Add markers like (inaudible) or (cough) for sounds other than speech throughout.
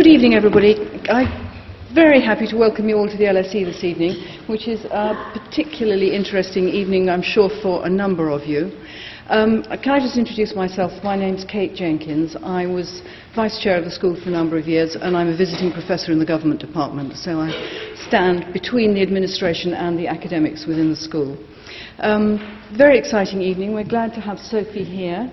Good evening, everybody. I'm very happy to welcome you all to the LSE this evening, which is a particularly interesting evening, I'm sure, for a number of you. Um, can I just introduce myself? My name's Kate Jenkins. I was Vice Chair of the school for a number of years, and I'm a visiting professor in the Government Department, so I stand between the administration and the academics within the school. Um, very exciting evening. We're glad to have Sophie here.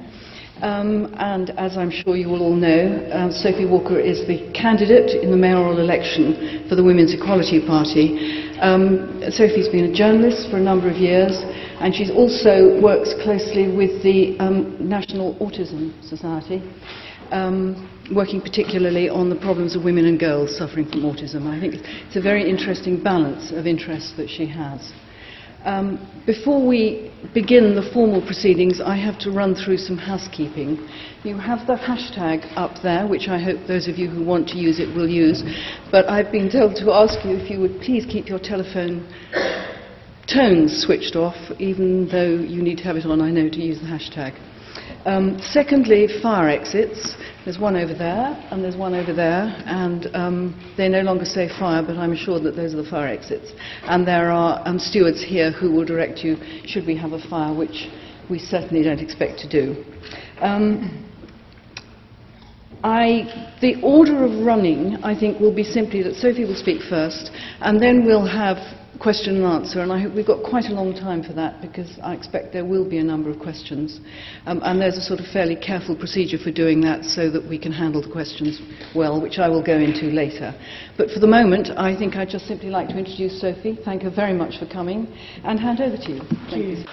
Um, and as I'm sure you will all know, uh, Sophie Walker is the candidate in the mayoral election for the Women's Equality Party. Um, Sophie's been a journalist for a number of years, and she also works closely with the um, National Autism Society, um, working particularly on the problems of women and girls suffering from autism. I think it's a very interesting balance of interests that she has. Um, before we begin the formal proceedings, I have to run through some housekeeping. You have the hashtag up there, which I hope those of you who want to use it will use, but I've been told to ask you if you would please keep your telephone tones switched off, even though you need to have it on, I know, to use the hashtag. Um, secondly, fire exits. There's one over there, and there's one over there, and um, they no longer say fire, but I'm assured that those are the fire exits. And there are um, stewards here who will direct you should we have a fire, which we certainly don't expect to do. Um, I, the order of running, I think, will be simply that Sophie will speak first, and then we'll have question and answer, and I hope we've got quite a long time for that because I expect there will be a number of questions. Um, and there's a sort of fairly careful procedure for doing that so that we can handle the questions well, which I will go into later. But for the moment, I think I'd just simply like to introduce Sophie, thank her very much for coming, and hand over to you. Thank you.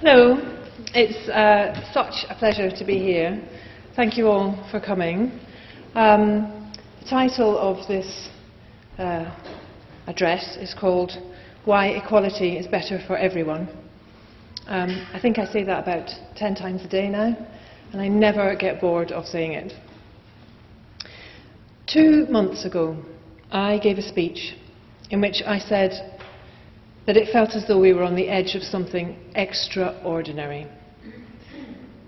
Hello. It's uh, such a pleasure to be here. Thank you all for coming. Um, the title of this uh, address is called Why Equality is Better for Everyone. Um, I think I say that about 10 times a day now, and I never get bored of saying it. Two months ago, I gave a speech in which I said that it felt as though we were on the edge of something extraordinary.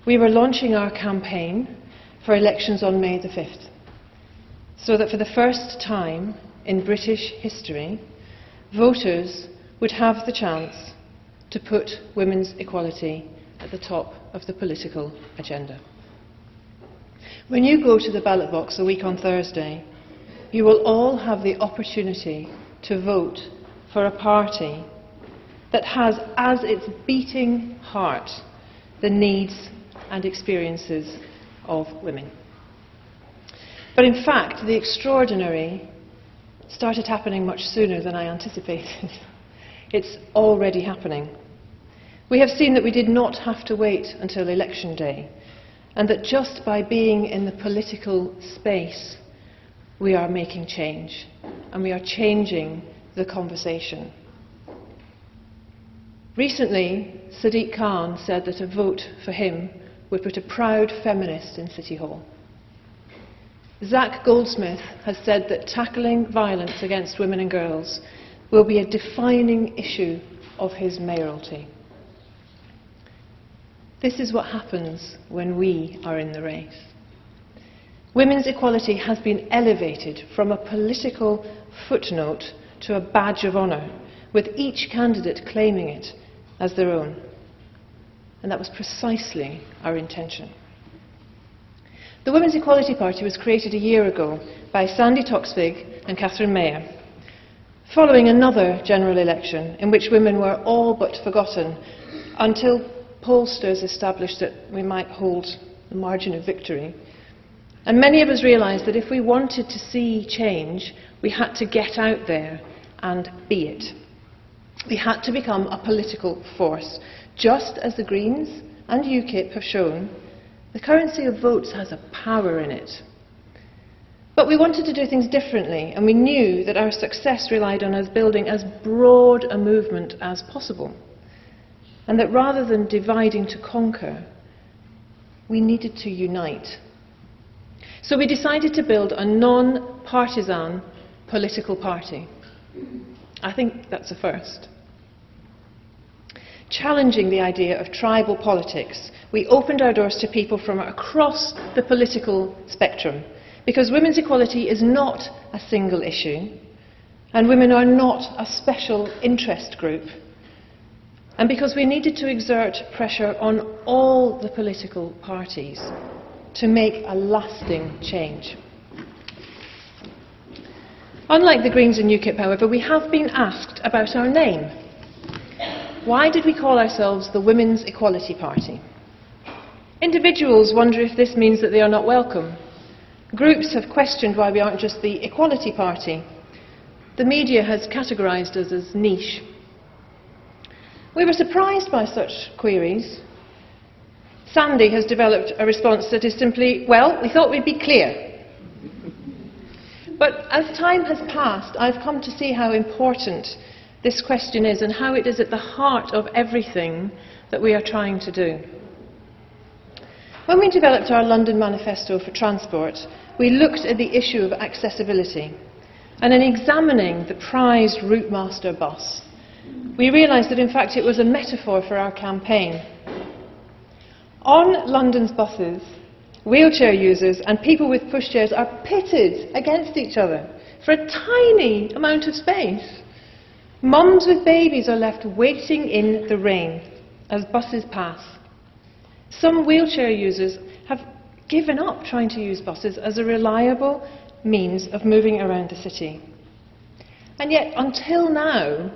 We were launching our campaign for elections on May the 5th, so that for the first time in British history, voters would have the chance to put women's equality at the top of the political agenda. When you go to the ballot box a week on Thursday, you will all have the opportunity to vote for a party that has as its beating heart the needs and experiences of women. But in fact, the extraordinary started happening much sooner than I anticipated. (laughs) it's already happening. We have seen that we did not have to wait until election day, and that just by being in the political space, we are making change, and we are changing the conversation. Recently, Sadiq Khan said that a vote for him would put a proud feminist in City Hall. Zac Goldsmith has said that tackling violence against women and girls will be a defining issue of his mayoralty. This is what happens when we are in the race. Women's equality has been elevated from a political footnote to a badge of honour, with each candidate claiming it as their own. And that was precisely our intention. The Women's Equality Party was created a year ago by Sandi Toksvig and Catherine Mayer, following another general election in which women were all but forgotten until pollsters established that we might hold the margin of victory. And many of us realised that if we wanted to see change, we had to get out there and be it. We had to become a political force. Just as the Greens and UKIP have shown, the currency of votes has a power in it. But we wanted to do things differently, and we knew that our success relied on us building as broad a movement as possible. And that rather than dividing to conquer, we needed to unite. So we decided to build a non partisan political party. I think that's a first. Challenging the idea of tribal politics, we opened our doors to people from across the political spectrum because women's equality is not a single issue and women are not a special interest group. And because we needed to exert pressure on all the political parties to make a lasting change. Unlike the Greens and UKIP, however, we have been asked about our name. Why did we call ourselves the Women's Equality Party? Individuals wonder if this means that they are not welcome. Groups have questioned why we aren't just the Equality Party. The media has categorised us as niche. We were surprised by such queries. Sandi has developed a response that is simply, well, we thought we'd be clear. But as time has passed, I've come to see how important this question is and how it is at the heart of everything that we are trying to do. When we developed our London Manifesto for Transport, we looked at the issue of accessibility. And in examining the prized Routemaster bus, we realised that in fact it was a metaphor for our campaign. On London's buses, Wheelchair users and people with pushchairs are pitted against each other for a tiny amount of space. Mums with babies are left waiting in the rain as buses pass. Some wheelchair users have given up trying to use buses as a reliable means of moving around the city. And yet, until now,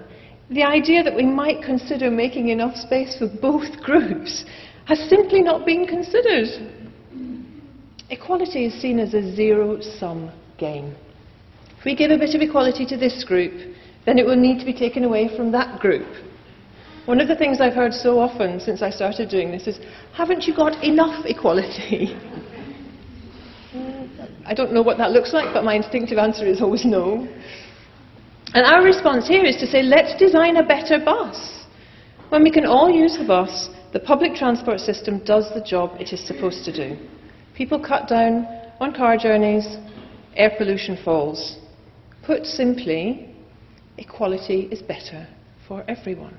the idea that we might consider making enough space for both (laughs) groups has simply not been considered. Equality is seen as a zero sum game. If we give a bit of equality to this group, then it will need to be taken away from that group. One of the things I've heard so often since I started doing this is, haven't you got enough equality? (laughs) I don't know what that looks like, but my instinctive answer is always no. And our response here is to say, let's design a better bus. When we can all use the bus, the public transport system does the job it is supposed to do. People cut down on car journeys, air pollution falls. Put simply, equality is better for everyone.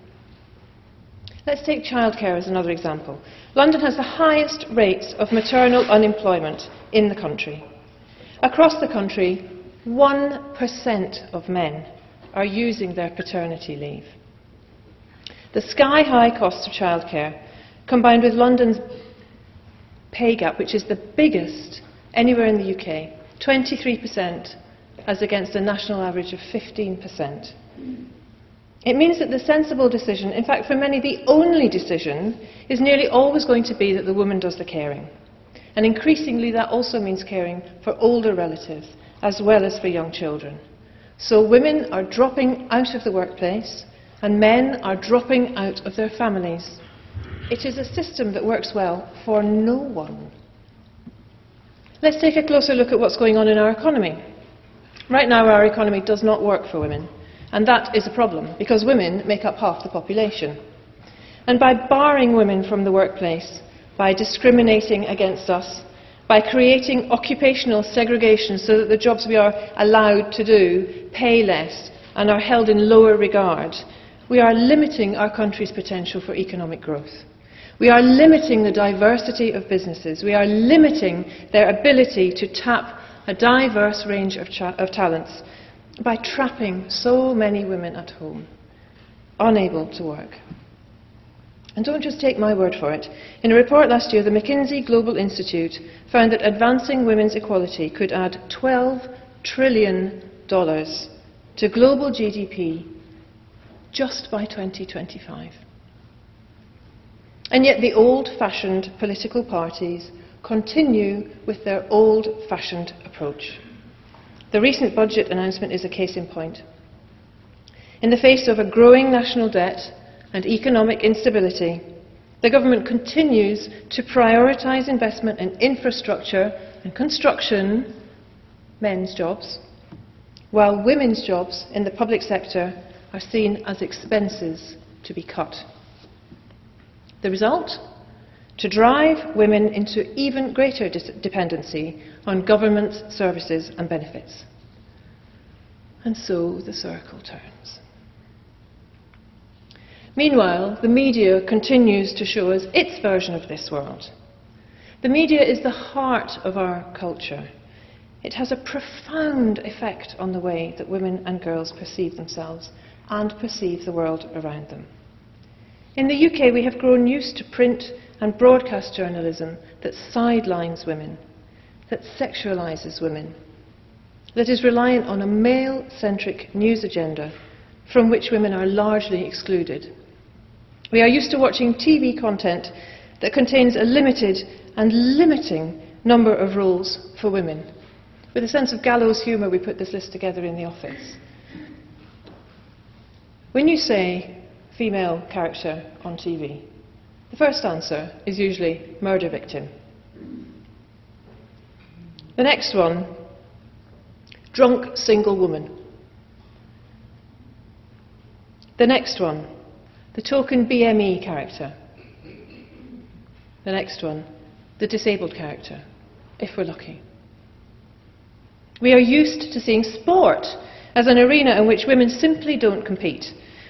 Let's take childcare as another example. London has the highest rates of maternal unemployment in the country. Across the country, 1% of men are using their paternity leave. The sky high cost of childcare, combined with London's pay gap, which is the biggest anywhere in the UK, 23%, as against a national average of 15%. It means that the sensible decision, in fact, for many, the only decision, is nearly always going to be that the woman does the caring. And increasingly, that also means caring for older relatives as well as for young children. So women are dropping out of the workplace and men are dropping out of their families. It is a system that works well for no one. Let's take a closer look at what's going on in our economy. Right now, our economy does not work for women, and that is a problem because women make up half the population. And by barring women from the workplace, by discriminating against us, by creating occupational segregation so that the jobs we are allowed to do pay less and are held in lower regard, we are limiting our country's potential for economic growth. We are limiting the diversity of businesses. We are limiting their ability to tap a diverse range of, cha- of talents by trapping so many women at home, unable to work. And don't just take my word for it. In a report last year, the McKinsey Global Institute found that advancing women's equality could add $12 trillion to global GDP just by 2025. And yet the old fashioned political parties continue with their old fashioned approach. The recent budget announcement is a case in point. In the face of a growing national debt and economic instability, the government continues to prioritise investment in infrastructure and construction, men's jobs, while women's jobs in the public sector are seen as expenses to be cut. The result? To drive women into even greater dependency on government services and benefits. And so the circle turns. Meanwhile, the media continues to show us its version of this world. The media is the heart of our culture. It has a profound effect on the way that women and girls perceive themselves and perceive the world around them. In the UK, we have grown used to print and broadcast journalism that sidelines women, that sexualises women, that is reliant on a male centric news agenda from which women are largely excluded. We are used to watching TV content that contains a limited and limiting number of roles for women. With a sense of gallows humour, we put this list together in the office. When you say female character on TV, the first answer is usually murder victim. The next one, drunk single woman. The next one, the token BME character. The next one, the disabled character, if we're lucky. We are used to seeing sport as an arena in which women simply don't compete.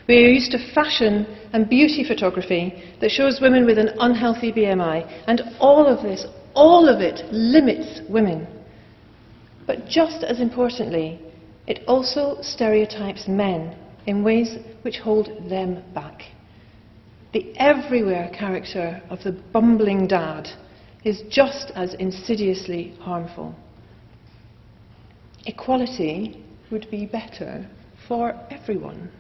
We are used to fashion and beauty photography that shows women with an unhealthy BMI, and all of this, all of it, limits women. But just as importantly, it also stereotypes men in ways which hold them back. The everywhere character of the bumbling dad is just as insidiously harmful. Equality would be better for everyone.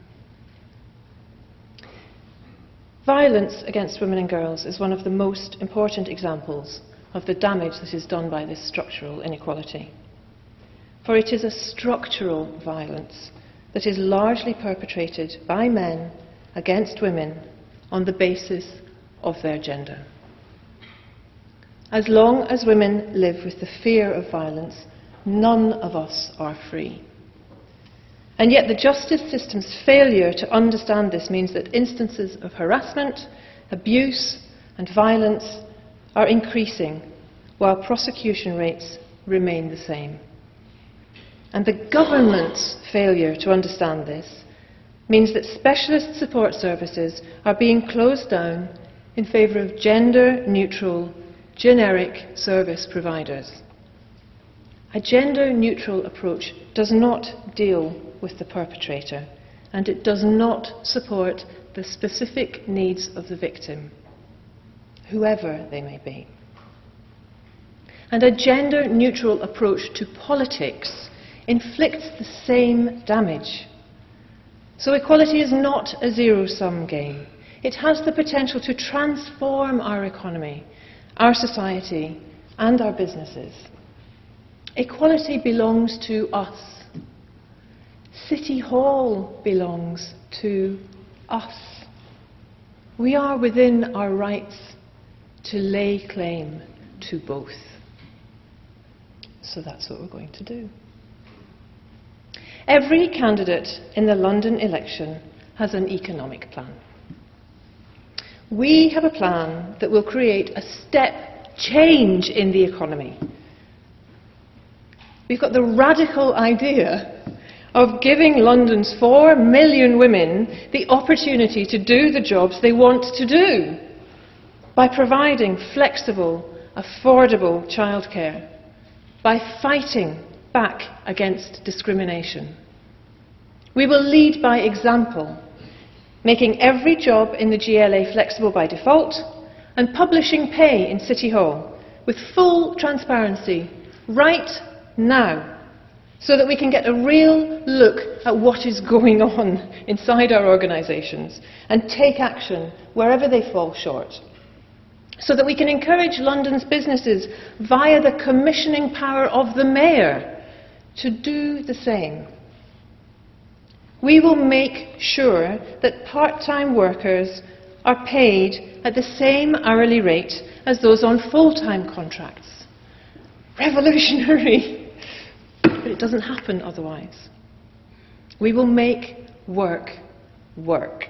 Violence against women and girls is one of the most important examples of the damage that is done by this structural inequality. For it is a structural violence that is largely perpetrated by men against women on the basis of their gender. As long as women live with the fear of violence, none of us are free. And yet, the justice system's failure to understand this means that instances of harassment, abuse, and violence are increasing, while prosecution rates remain the same. And the government's failure to understand this means that specialist support services are being closed down in favour of gender neutral, generic service providers. A gender neutral approach does not deal with the perpetrator and it does not support the specific needs of the victim, whoever they may be. And a gender neutral approach to politics inflicts the same damage. So equality is not a zero sum game. It has the potential to transform our economy, our society, and our businesses. Equality belongs to us. City Hall belongs to us. We are within our rights to lay claim to both. So that's what we're going to do. Every candidate in the London election has an economic plan. We have a plan that will create a step change in the economy. We've got the radical idea of giving London's four million women the opportunity to do the jobs they want to do by providing flexible, affordable childcare, by fighting back against discrimination. We will lead by example, making every job in the GLA flexible by default and publishing pay in City Hall with full transparency right now so that we can get a real look at what is going on inside our organisations and take action wherever they fall short. So that we can encourage London's businesses via the commissioning power of the Mayor to do the same. We will make sure that part time workers are paid at the same hourly rate as those on full time contracts. Revolutionary! But it doesn't happen otherwise. We will make work work.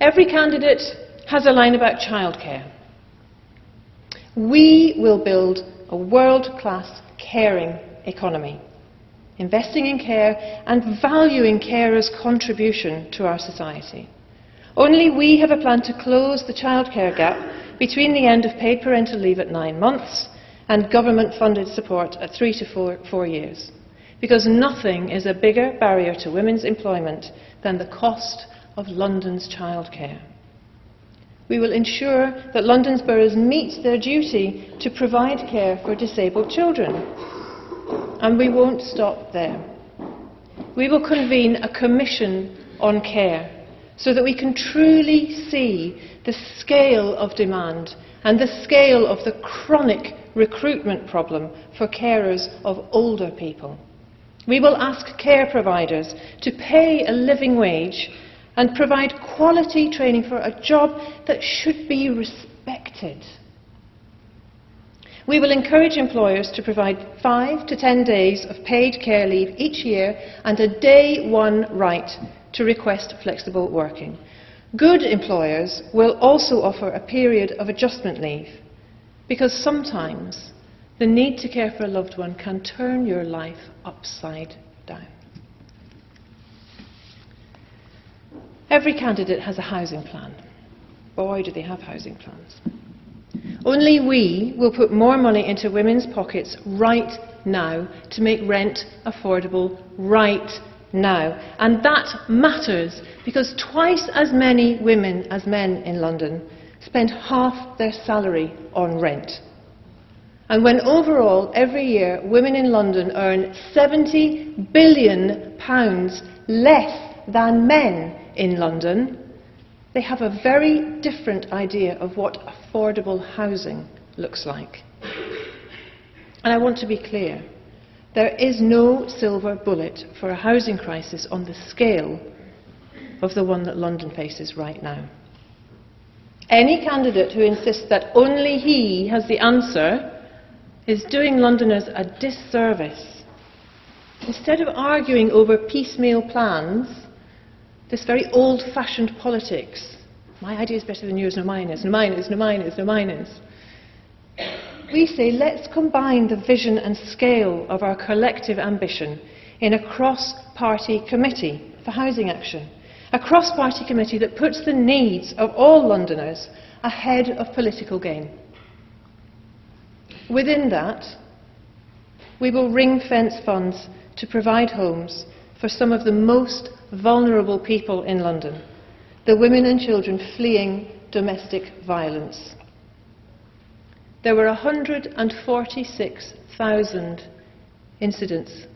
Every candidate has a line about childcare. We will build a world class caring economy. investing in care, and valuing carers' contribution to our society. Only we have a plan to close the childcare gap between the end of paid parental leave at nine months and government funded support at three to four, four years. Because nothing is a bigger barrier to women's employment than the cost of London's childcare. We will ensure that London's boroughs meet their duty to provide care for disabled children. And we won't stop there. We will convene a commission on care so that we can truly see the scale of demand and the scale of the chronic recruitment problem for carers of older people. We will ask care providers to pay a living wage and provide quality training for a job that should be respected. We will encourage employers to provide five to ten days of paid care leave each year and a day one right to request flexible working. Good employers will also offer a period of adjustment leave because sometimes the need to care for a loved one can turn your life upside down. Every candidate has a housing plan. Boy, do they have housing plans. Only we will put more money into women's pockets right now to make rent affordable right now. And that matters because twice as many women as men in London spend half their salary on rent. And when overall, every year, women in London earn 70 billion pounds less than men in London, they have a very different idea of what affordable housing looks like. And I want to be clear. There is no silver bullet for a housing crisis on the scale of the one that London faces right now. Any candidate who insists that only he has the answer is doing Londoners a disservice. Instead of arguing over piecemeal plans, this very old fashioned politics, my idea is better than yours, no mine is, no mine is, no mine is, no mine is, we say let's combine the vision and scale of our collective ambition in a cross party committee for housing action. A cross party committee that puts the needs of all Londoners ahead of political gain. Within that, we will ring fence funds to provide homes for some of the most vulnerable people in London, the women and children fleeing domestic violence. There were 146,000 incidents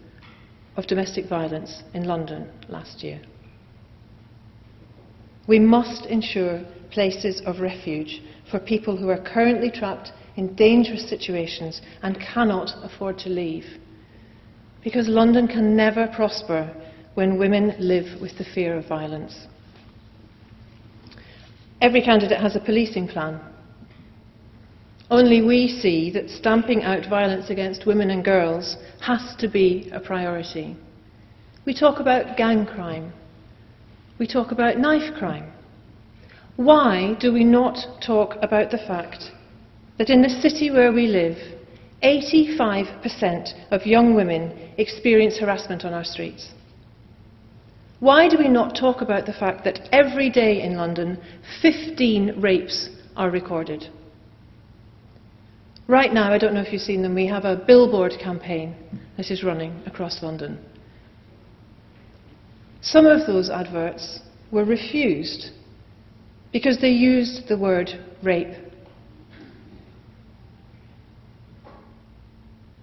of domestic violence in London last year. We must ensure places of refuge for people who are currently trapped in dangerous situations and cannot afford to leave. Because London can never prosper when women live with the fear of violence. Every candidate has a policing plan. Only we see that stamping out violence against women and girls has to be a priority. We talk about gang crime. We talk about knife crime. Why do we not talk about the fact that in the city where we live, 85% of young women experience harassment on our streets? Why do we not talk about the fact that every day in London, 15 rapes are recorded? Right now, I don't know if you've seen them, we have a billboard campaign that is running across London. Some of those adverts were refused because they used the word rape.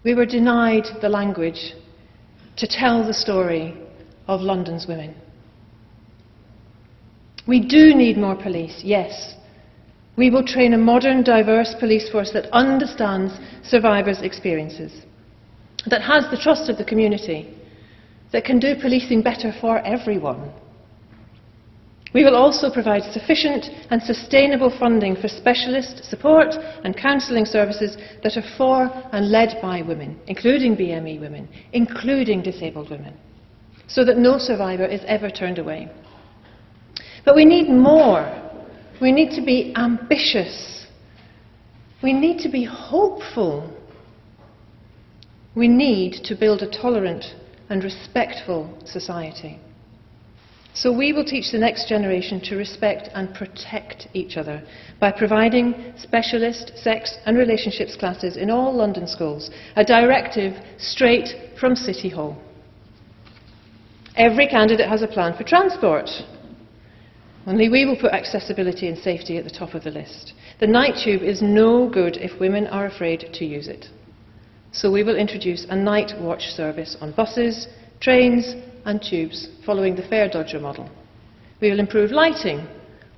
We were denied the language to tell the story of London's women. We do need more police, yes, we will train a modern, diverse police force that understands survivors' experiences, that has the trust of the community, that can do policing better for everyone. We will also provide sufficient and sustainable funding for specialist support and counselling services that are for and led by women, including BME women, including disabled women, so that no survivor is ever turned away. But we need more we need to be ambitious. We need to be hopeful. We need to build a tolerant and respectful society. So we will teach the next generation to respect and protect each other by providing specialist sex and relationships classes in all London schools, a directive straight from City Hall. Every candidate has a plan for transport. Only we will put accessibility and safety at the top of the list. The night tube is no good if women are afraid to use it. So we will introduce a night watch service on buses, trains, and tubes following the fare dodger model. We will improve lighting,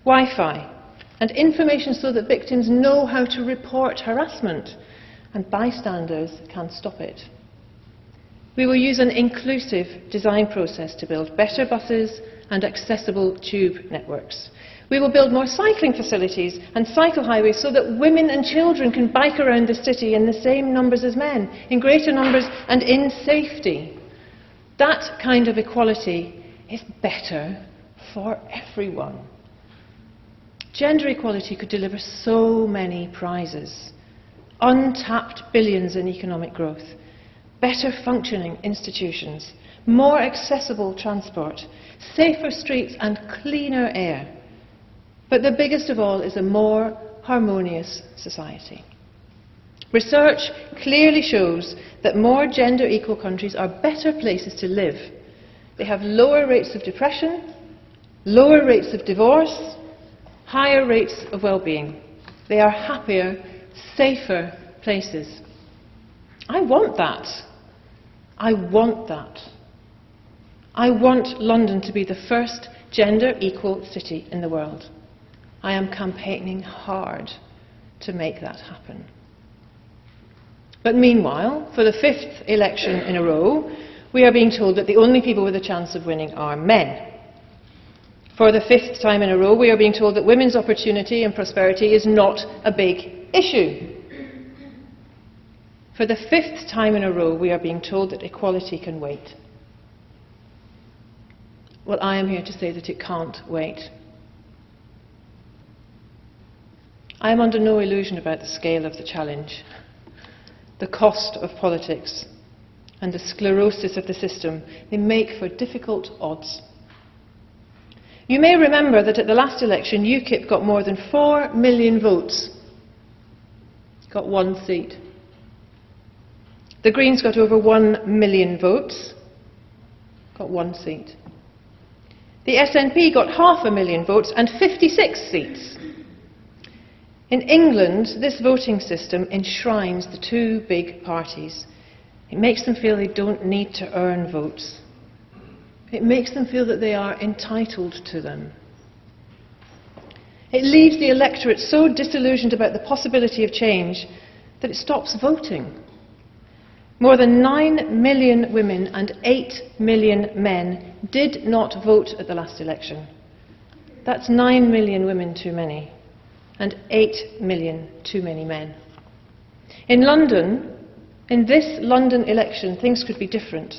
Wi Fi, and information so that victims know how to report harassment and bystanders can stop it. We will use an inclusive design process to build better buses and accessible tube networks. We will build more cycling facilities and cycle highways so that women and children can bike around the city in the same numbers as men, in greater numbers and in safety. That kind of equality is better for everyone. Gender equality could deliver so many prizes untapped billions in economic growth, better functioning institutions, more accessible transport, safer streets, and cleaner air. But the biggest of all is a more harmonious society. Research clearly shows that more gender equal countries are better places to live. They have lower rates of depression, lower rates of divorce, higher rates of well-being. They are happier, safer places. I want that. I want that. I want London to be the first gender equal city in the world. I am campaigning hard to make that happen. But meanwhile, for the fifth election in a row, we are being told that the only people with a chance of winning are men. For the fifth time in a row, we are being told that women's opportunity and prosperity is not a big issue. For the fifth time in a row, we are being told that equality can wait. Well, I am here to say that it can't wait. I am under no illusion about the scale of the challenge the cost of politics, and the sclerosis of the system, they make for difficult odds. You may remember that at the last election, UKIP got more than 4 million votes, got one seat. The Greens got over 1 million votes, got one seat. The SNP got half a million votes and 56 seats. In England, this voting system enshrines the two big parties. It makes them feel they don't need to earn votes. It makes them feel that they are entitled to them. It leaves the electorate so disillusioned about the possibility of change that it stops voting. More than 9 million women and 8 million men did not vote at the last election. That's 9 million women too many and 8 million too many men. In London, in this London election, things could be different.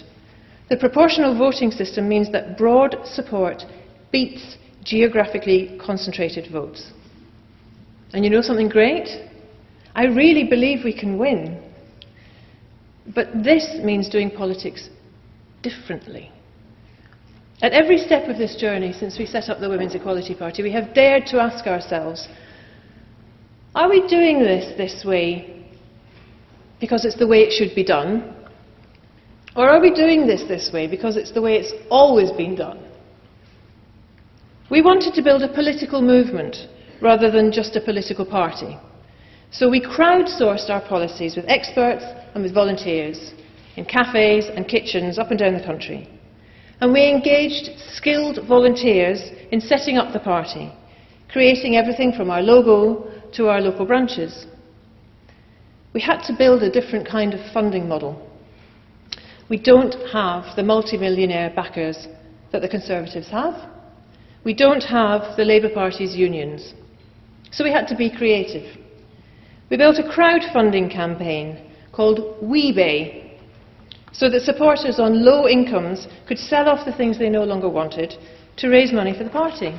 The proportional voting system means that broad support beats geographically concentrated votes. And you know something great? I really believe we can win. But this means doing politics differently. At every step of this journey since we set up the Women's Equality Party, we have dared to ask ourselves are we doing this this way because it's the way it should be done? Or are we doing this this way because it's the way it's always been done? We wanted to build a political movement rather than just a political party. So we crowdsourced our policies with experts and with volunteers in cafes and kitchens up and down the country. And we engaged skilled volunteers in setting up the party, creating everything from our logo to our local branches. We had to build a different kind of funding model. We don't have the multimillionaire backers that the Conservatives have. We don't have the Labour Party's unions. So we had to be creative. We built a crowdfunding campaign called WeBay so that supporters on low incomes could sell off the things they no longer wanted to raise money for the party.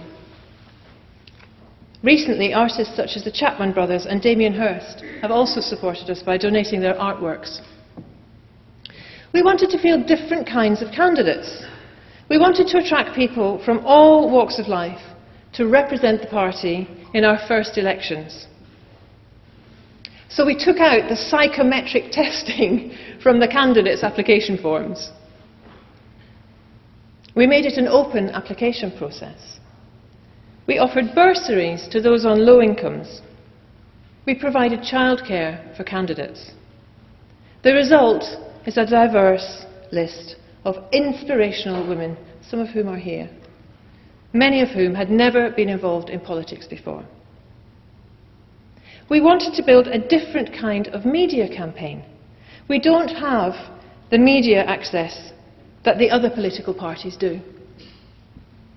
Recently, artists such as the Chapman brothers and Damien Hirst have also supported us by donating their artworks. We wanted to field different kinds of candidates. We wanted to attract people from all walks of life to represent the party in our first elections. So we took out the psychometric (laughs) testing from the candidates' application forms. We made it an open application process. We offered bursaries to those on low incomes. We provided childcare for candidates. The result is a diverse list of inspirational women, some of whom are here, many of whom had never been involved in politics before. We wanted to build a different kind of media campaign. We don't have the media access that the other political parties do.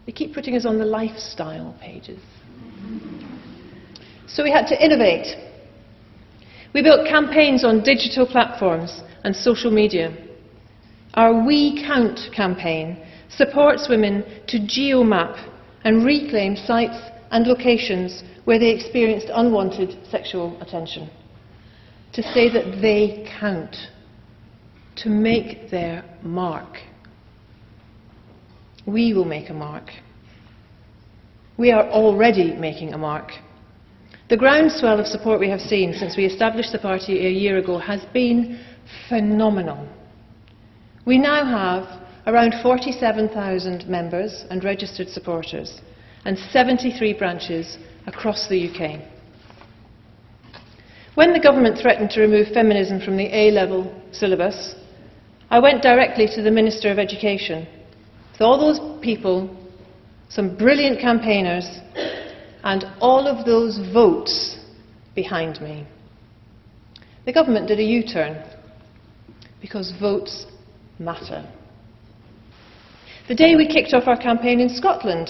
They keep putting us on the lifestyle pages. So we had to innovate. We built campaigns on digital platforms and social media. Our We Count campaign supports women to geomap and reclaim sites and locations where they experienced unwanted sexual attention. To say that they count, to make their mark. We will make a mark. We are already making a mark. The groundswell of support we have seen since we established the party a year ago has been phenomenal. We now have around 47,000 members and registered supporters and 73 branches across the UK. When the government threatened to remove feminism from the A level syllabus, I went directly to the Minister of Education with all those people, some brilliant campaigners, and all of those votes behind me. The government did a U turn because votes matter. The day we kicked off our campaign in Scotland,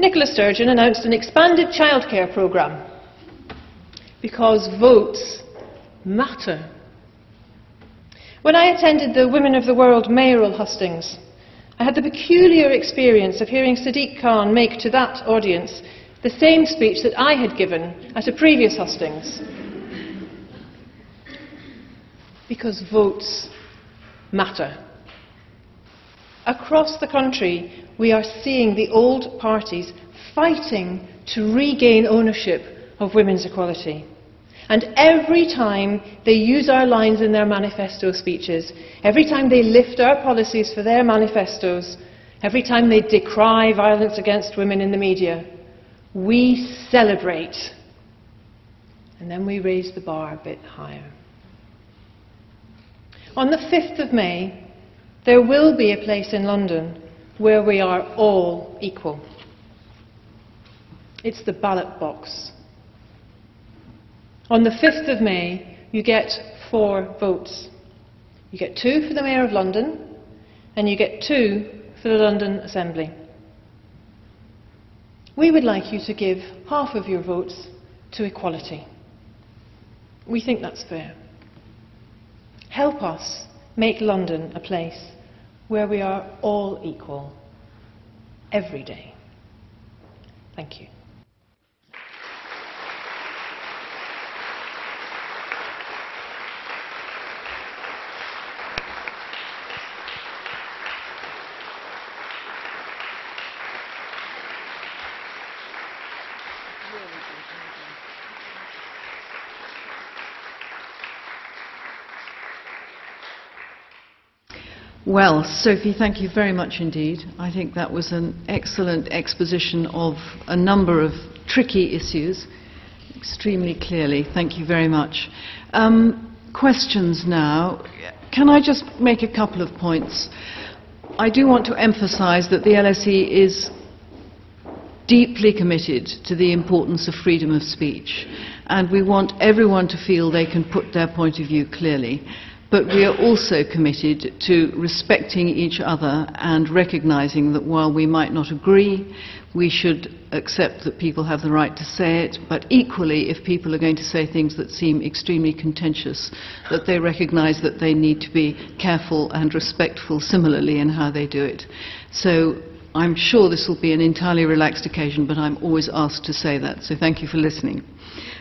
Nicola Sturgeon announced an expanded childcare programme because votes matter. When I attended the Women of the World mayoral hustings, I had the peculiar experience of hearing Sadiq Khan make to that audience the same speech that I had given at a previous hustings. Because votes matter. Across the country, we are seeing the old parties fighting to regain ownership of women's equality. And every time they use our lines in their manifesto speeches, every time they lift our policies for their manifestos, every time they decry violence against women in the media, we celebrate. And then we raise the bar a bit higher. On the 5th of May, there will be a place in London where we are all equal. It's the ballot box. On the 5th of May, you get four votes. You get two for the Mayor of London, and you get two for the London Assembly. We would like you to give half of your votes to equality. We think that's fair. Help us make London a place where we are all equal every day. Thank you. Well, Sophie, thank you very much indeed. I think that was an excellent exposition of a number of tricky issues, extremely clearly. Thank you very much. Um, questions now. Can I just make a couple of points? I do want to emphasize that the LSE is deeply committed to the importance of freedom of speech, and we want everyone to feel they can put their point of view clearly. But we are also committed to respecting each other and recognizing that while we might not agree, we should accept that people have the right to say it, but equally, if people are going to say things that seem extremely contentious, that they recognize that they need to be careful and respectful similarly in how they do it. So I'm sure this will be an entirely relaxed occasion, but I'm always asked to say that, so thank you for listening.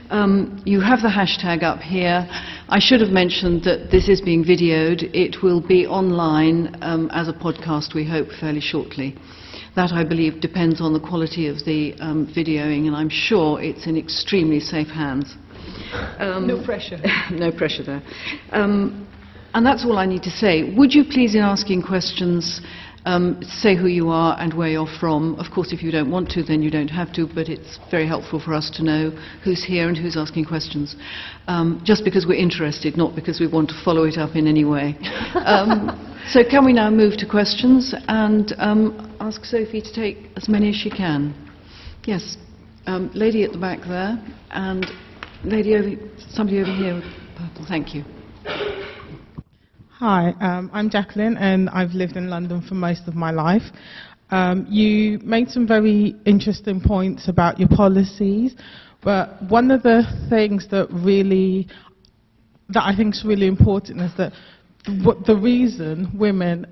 Um, you have the hashtag up here. I should have mentioned that this is being videoed. It will be online um, as a podcast, we hope, fairly shortly. That, I believe, depends on the quality of the um, videoing, and I'm sure it's in extremely safe hands. Um, no pressure. (laughs) no pressure there. Um, and that's all I need to say. Would you please, in asking questions, um, say who you are and where you're from. Of course, if you don't want to, then you don't have to, but it's very helpful for us to know who's here and who's asking questions. Um, just because we're interested, not because we want to follow it up in any way. (laughs) Um, so, can we now move to questions and um, ask Sophie to take as many as she can? Yes, um, lady at the back there, and lady over, somebody over here with purple. Thank you. Hi, um, I'm Jacqueline, and I've lived in London for most of my life. Um, you made some very interesting points about your policies, but one of the things that really that I think is really important is that the reason women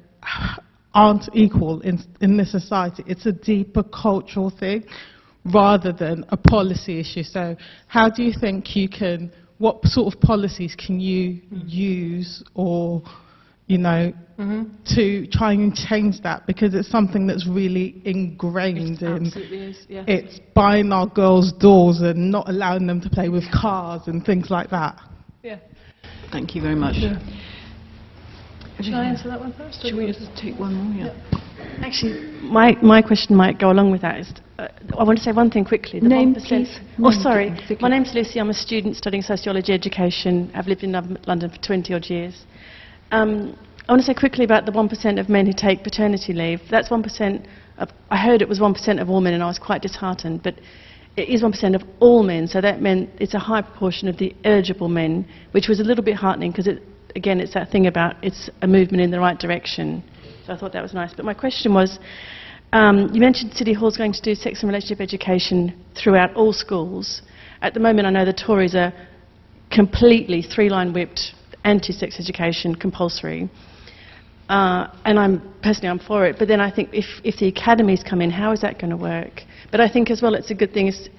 aren't equal in, in this society, it's a deeper cultural thing rather than a policy issue. So, how do you think you can what sort of policies can you use or you know mm-hmm. to try and change that because it's something that's really ingrained it in is, yeah. it's buying our girls doors and not allowing them to play with cars and things like that yeah thank you very much yeah. Should I answer that one first? Should we just take one more? Yeah. yeah. Actually, my, my question might go along with that. Is, uh, I want to say one thing quickly. The Name, please. Oh, sorry. My name's Lucy. I'm a student studying sociology education. I've lived in London for 20 odd years. Um, I want to say quickly about the 1% of men who take paternity leave. That's 1%. Of, I heard it was 1% of all men, and I was quite disheartened. But it is 1% of all men, so that meant it's a high proportion of the eligible men, which was a little bit heartening because, it, again, it's that thing about it's a movement in the right direction. So I thought that was nice. But my question was um, you mentioned City Hall's going to do sex and relationship education throughout all schools. At the moment, I know the Tories are completely three line whipped anti sex education compulsory. Uh, and I'm personally I'm for it. But then I think if, if the academies come in, how is that going to work? But I think as well it's a good thing. Is,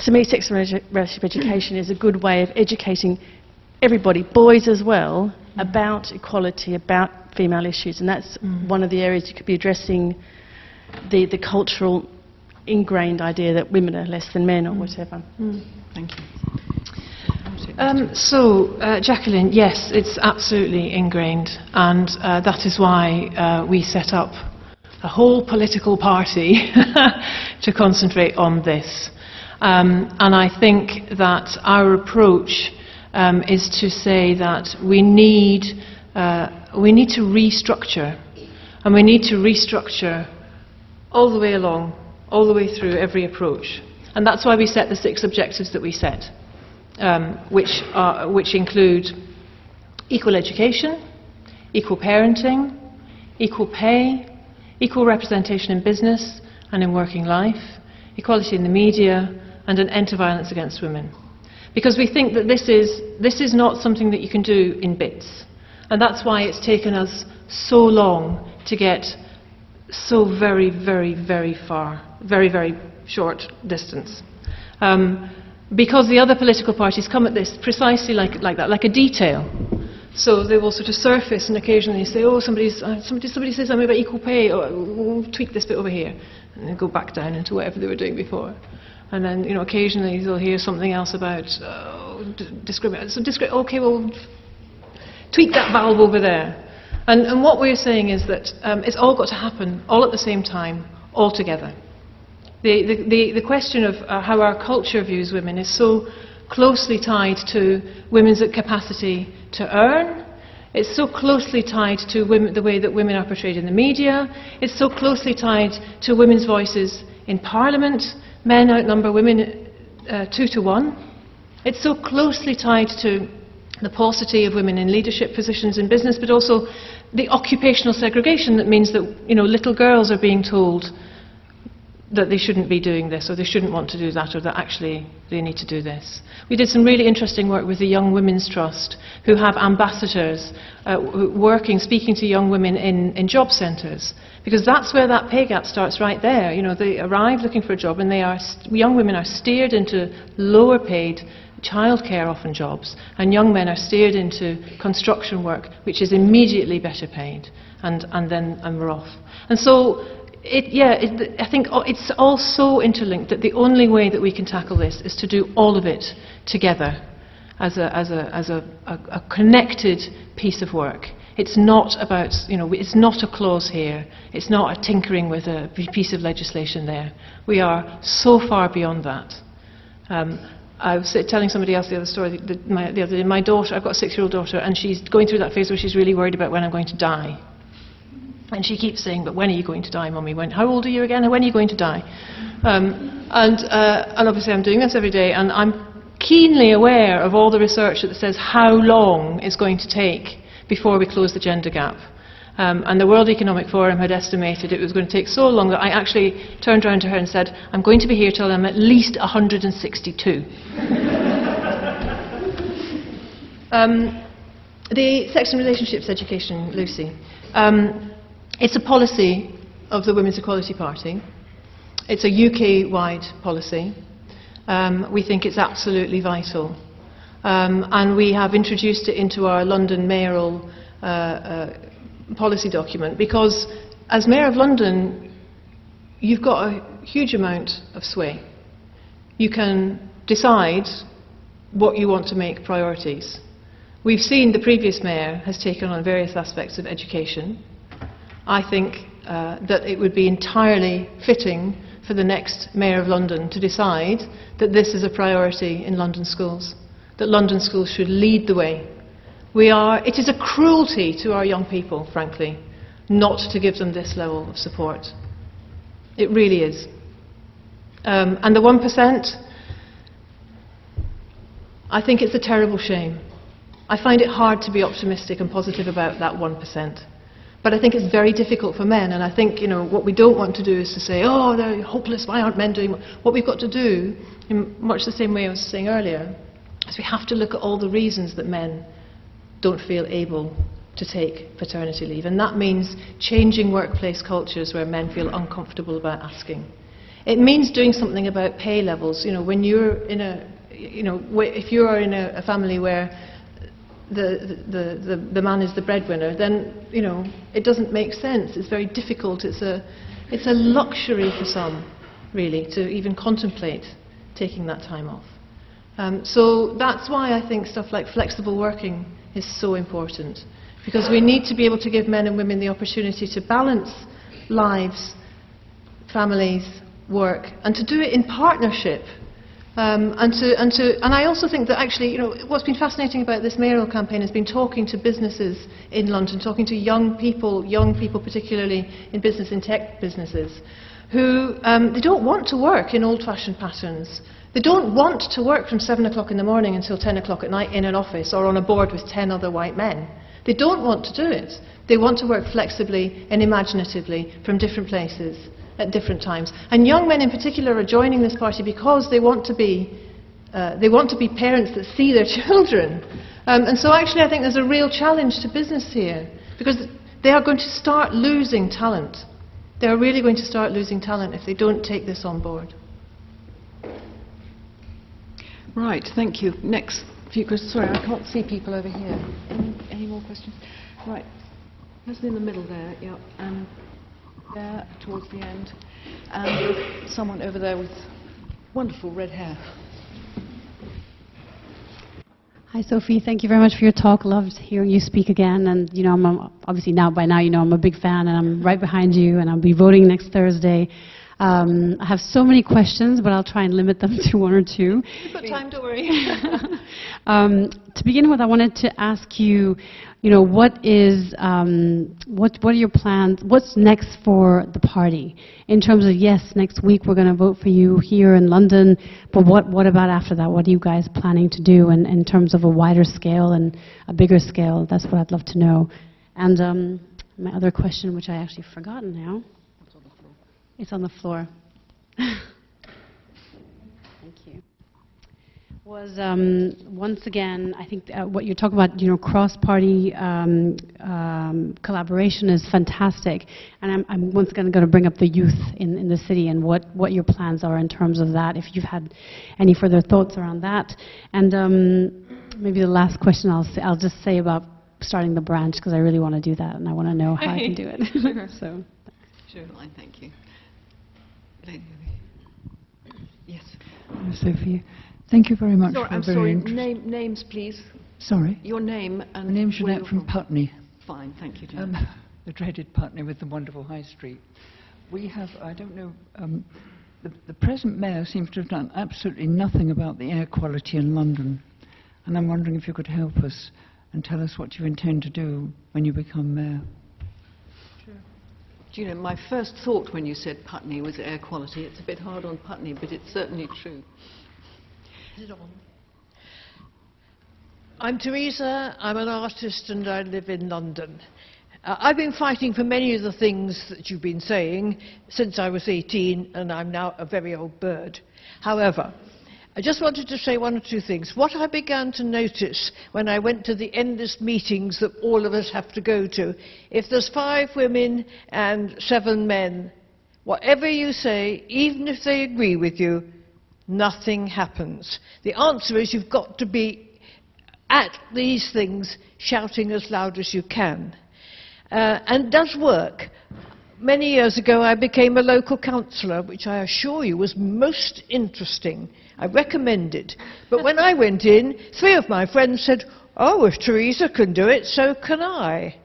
to me, sex and relationship education is a good way of educating everybody, boys as well, about equality, about female issues, and that's mm. one of the areas you could be addressing the, the cultural ingrained idea that women are less than men or mm. whatever. Mm. Thank you. Um, so, uh, Jacqueline, yes, it's absolutely ingrained, and uh, that is why uh, we set up a whole political party (laughs) to concentrate on this. Um, and I think that our approach um, is to say that we need, uh, we need to restructure, and we need to restructure all the way along, all the way through every approach. And that's why we set the six objectives that we set um, which, are, which include equal education, equal parenting, equal pay, equal representation in business and in working life, equality in the media, and an end to violence against women. Because we think that this is, this is not something that you can do in bits. And that's why it's taken us so long to get so very, very, very far, very, very short distance. Um, because the other political parties come at this precisely like, like that, like a detail. So they will sort of surface and occasionally say, oh, somebody's, uh, somebody, somebody says something about equal pay, or we'll tweak this bit over here. And then go back down into whatever they were doing before. And then, you know, occasionally they'll hear something else about uh, discrimination. So, discri- okay, well, tweak that valve over there. And, and what we're saying is that um, it's all got to happen all at the same time, all together. The, the, the, question of uh, how our culture views women is so closely tied to women's capacity to earn. It's so closely tied to women, the way that women are portrayed in the media. It's so closely tied to women's voices in Parliament. Men outnumber women uh, two to one. It's so closely tied to the paucity of women in leadership positions in business, but also the occupational segregation that means that you know, little girls are being told that they shouldn't be doing this or they shouldn't want to do that or that actually they need to do this. We did some really interesting work with the Young Women's Trust who have ambassadors uh, working, speaking to young women in, in job centres because that's where that pay gap starts right there. You know, they arrive looking for a job and they are, young women are steered into lower paid childcare often jobs and young men are steered into construction work which is immediately better paid and, and then and we're off. And so it, yeah, it, I think it's all so interlinked that the only way that we can tackle this is to do all of it together as a, as a, as a, a, a connected piece of work. It's not about, you know, it's not a clause here. It's not a tinkering with a piece of legislation there. We are so far beyond that. Um, I was telling somebody else the other story the, my, the other day. My daughter, I've got a six-year-old daughter, and she's going through that phase where she's really worried about when I'm going to die. And she keeps saying, but when are you going to die, Mummy? When, how old are you again? When are you going to die? Um, and, uh, and obviously I'm doing this every day, and I'm keenly aware of all the research that says how long it's going to take before we close the gender gap. Um, and the World Economic Forum had estimated it was going to take so long that I actually turned around to her and said, I'm going to be here till I'm at least 162. (laughs) um, the sex and relationships education, Lucy. Um, it's a policy of the Women's Equality Party. It's a UK wide policy. Um, we think it's absolutely vital. Um, and we have introduced it into our London mayoral uh, uh, policy document because, as Mayor of London, you've got a huge amount of sway. You can decide what you want to make priorities. We've seen the previous mayor has taken on various aspects of education. I think uh, that it would be entirely fitting for the next Mayor of London to decide that this is a priority in London schools, that London schools should lead the way. We are, it is a cruelty to our young people, frankly, not to give them this level of support. It really is. Um, and the 1%, I think it's a terrible shame. I find it hard to be optimistic and positive about that 1%. But I think it's very difficult for men, and I think you know what we don't want to do is to say, "Oh, they're hopeless. Why aren't men doing?" What we've got to do, in much the same way I was saying earlier, is we have to look at all the reasons that men don't feel able to take paternity leave, and that means changing workplace cultures where men feel uncomfortable about asking. It means doing something about pay levels. You know, when you're in a, you know, if you are in a, a family where the, the, the, the man is the breadwinner, then you know it doesn't make sense. It's very difficult. It's a, it's a luxury for some, really, to even contemplate taking that time off. Um, so that's why I think stuff like flexible working is so important, because we need to be able to give men and women the opportunity to balance lives, families, work, and to do it in partnership um, and, to, and, to, and I also think that actually, you know, what's been fascinating about this mayoral campaign has been talking to businesses in London, talking to young people, young people particularly in business, in tech businesses, who um, they don't want to work in old-fashioned patterns. They don't want to work from 7 o'clock in the morning until 10 o'clock at night in an office or on a board with 10 other white men. They don't want to do it. They want to work flexibly and imaginatively from different places at different times. And young men in particular are joining this party because they want to be, uh, they want to be parents that see their (laughs) children. Um, and so actually I think there's a real challenge to business here because they are going to start losing talent. They are really going to start losing talent if they don't take this on board. Right, thank you. Next few questions. Sorry, I can't see people over here. Any, any more questions? Right, person in the middle there, yeah. Um, there towards the end, and someone over there with wonderful red hair. Hi, Sophie. Thank you very much for your talk. Loved hearing you speak again. And you know, I'm obviously now by now you know I'm a big fan, and I'm right behind you, and I'll be voting next Thursday. Um, I have so many questions, but I'll try and limit them (laughs) to one or two. You've got time, don't worry. (laughs) um, to begin with, I wanted to ask you, you know, what is, um, what, what are your plans, what's next for the party? In terms of, yes, next week we're going to vote for you here in London, but what, what about after that? What are you guys planning to do in, in terms of a wider scale and a bigger scale? That's what I'd love to know. And um, my other question, which I actually forgotten now. It's on the floor. Thank you. Was um, once again, I think uh, what you're talking about, you know, cross-party um, um, collaboration is fantastic, and I'm, I'm once again going to bring up the youth in, in the city and what, what your plans are in terms of that. If you've had any further thoughts around that, and um, maybe the last question I'll say, I'll just say about starting the branch because I really want to do that and I want to know how I can do it. (laughs) so. Sure, fine, thank you. Yes. Sophie, thank you very much Sorry, I'm very sorry. Name, names, please. Sorry, Your name and my name's Jeanette you're from Putney, Fine, thank you, Jeanette. um, (laughs) the dreaded Putney with the wonderful High Street. We have, I don't know, um, the, the present mayor seems to have done absolutely nothing about the air quality in London, and I'm wondering if you could help us and tell us what you intend to do when you become mayor. Do you know, my first thought when you said Putney was air quality. It's a bit hard on Putney, but it's certainly true. I'm Teresa, I'm an artist and I live in London. Uh, I've been fighting for many of the things that you've been saying since I was 18 and I'm now a very old bird. However, I just wanted to say one or two things. What I began to notice when I went to the endless meetings that all of us have to go to, if there's five women and seven men, whatever you say, even if they agree with you, nothing happens. The answer is you've got to be at these things shouting as loud as you can. Uh, and it does work. Many years ago, I became a local councillor, which I assure you was most interesting. I recommend it. But when I went in, three of my friends said, Oh, if Teresa can do it, so can I.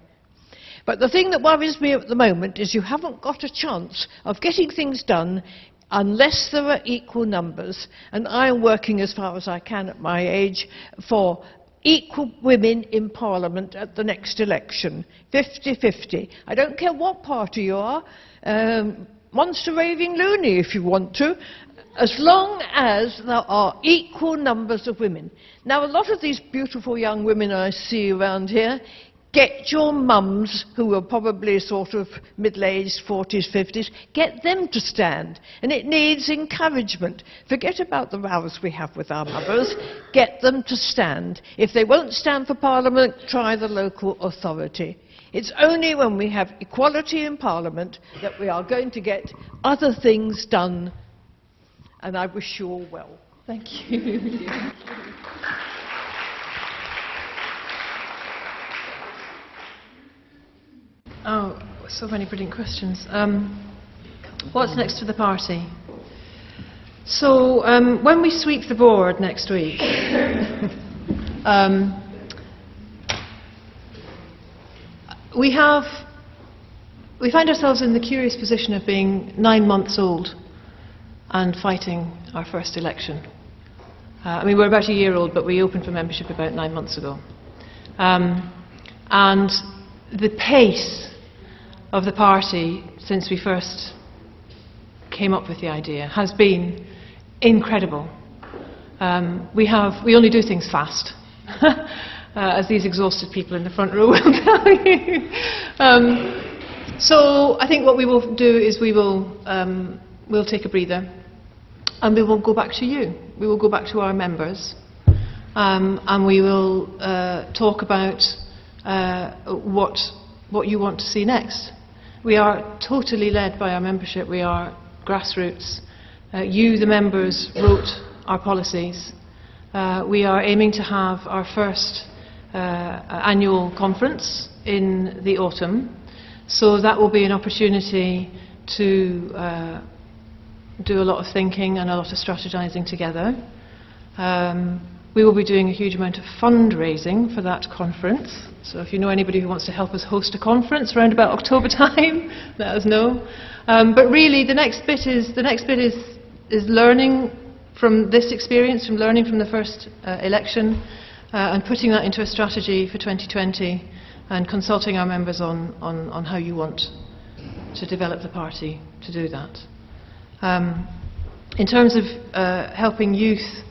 But the thing that worries me at the moment is you haven't got a chance of getting things done unless there are equal numbers. And I am working as far as I can at my age for equal women in Parliament at the next election. 50-50. I don't care what party you are. Um, monster raving loony if you want to. As long as there are equal numbers of women. Now, a lot of these beautiful young women I see around here Get your mums, who are probably sort of middle-aged, 40s, 50s, get them to stand. And it needs encouragement. Forget about the rows we have with our mothers. Get them to stand. If they won't stand for Parliament, try the local authority. It's only when we have equality in Parliament that we are going to get other things done. And I wish you all well. Thank you. Oh, so many brilliant questions. Um, what's next for the party? So, um, when we sweep the board next week, (laughs) um, we have we find ourselves in the curious position of being nine months old and fighting our first election. Uh, I mean, we're about a year old, but we opened for membership about nine months ago. Um, and the pace of the party since we first came up with the idea has been incredible. Um, we, have, we only do things fast, (laughs) uh, as these exhausted people in the front row (laughs) will tell you. Um, so I think what we will do is we will um, we'll take a breather and we will go back to you. We will go back to our members um, and we will uh, talk about uh, what, what you want to see next. We are totally led by our membership. We are grassroots. Uh, you, the members, wrote our policies. Uh, we are aiming to have our first uh, annual conference in the autumn. So that will be an opportunity to uh, do a lot of thinking and a lot of strategizing together. Um, we will be doing a huge amount of fundraising for that conference. So if you know anybody who wants to help us host a conference around about October (laughs) time, let us know. Um, but really, the next bit is the next bit is is learning from this experience, from learning from the first uh, election, uh, and putting that into a strategy for 2020, and consulting our members on, on, on how you want to develop the party to do that. Um, in terms of uh, helping youth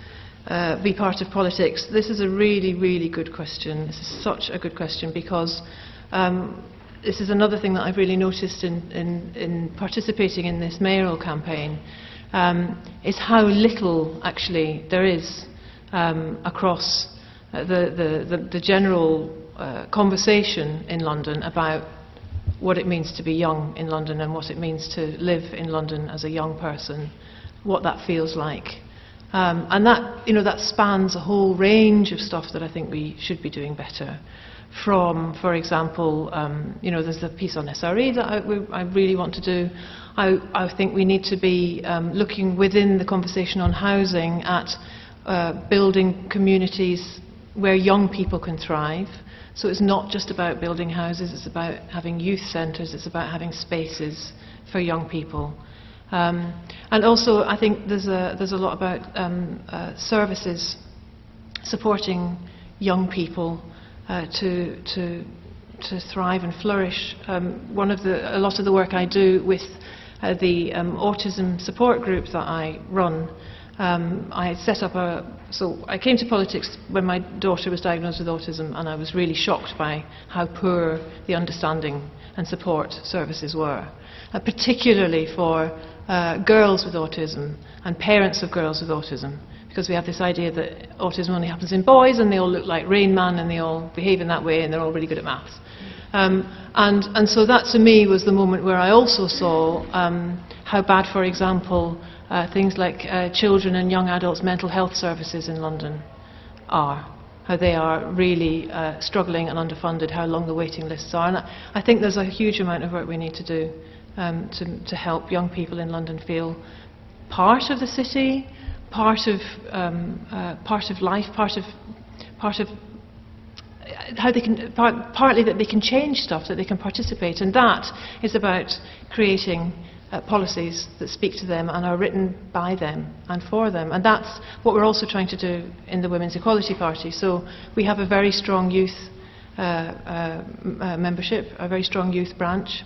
uh, be part of politics, this is a really, really good question. This is such a good question because um, this is another thing that I've really noticed in, in, in participating in this mayoral campaign. um, is how little actually there is um, across uh, the, the, the, the, general uh, conversation in London about what it means to be young in London and what it means to live in London as a young person, what that feels like. Um, and that, you know, that spans a whole range of stuff that I think we should be doing better. From, for example, um, you know, there's a piece on SRE that I, we, I really want to do. I, I, think we need to be um, looking within the conversation on housing at uh, building communities where young people can thrive. So it's not just about building houses, it's about having youth centres, it's about having spaces for young people. Um, and also, I think there's a, there's a lot about um, uh, services supporting young people uh, to, to, to thrive and flourish. Um, one of the, a lot of the work I do with uh, the um, autism support group that I run, um, I set up a. So I came to politics when my daughter was diagnosed with autism, and I was really shocked by how poor the understanding and support services were, uh, particularly for uh, girls with autism and parents of girls with autism because we have this idea that autism only happens in boys and they all look like Rain Man and they all behave in that way and they're all really good at maths. Um, and, and so that to me was the moment where I also saw um, how bad, for example, uh, things like uh, children and young adults' mental health services in London are. How they are really uh, struggling and underfunded, how long the waiting lists are. And I, think there's a huge amount of work we need to do um, to, to, help young people in London feel part of the city, part of, um, uh, part of life, part of, part of uh, how they can, part, partly that they can change stuff, that they can participate. And that is about creating uh, policies that speak to them and are written by them and for them. And that's what we're also trying to do in the Women's Equality Party. So we have a very strong youth uh, uh, uh membership, a very strong youth branch.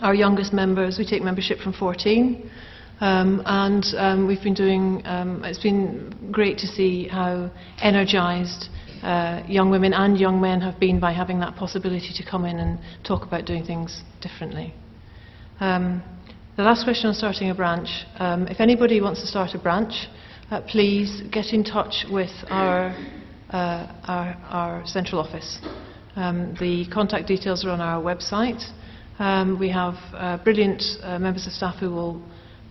Our youngest members, we take membership from 14. Um, and um, we've been doing, um, it's been great to see how energised uh, young women and young men have been by having that possibility to come in and talk about doing things differently. The last question on starting a branch. Um, if anybody wants to start a branch, uh, please get in touch with our, uh, our, our, central office. Um, the contact details are on our website. Um, we have uh, brilliant uh, members of staff who will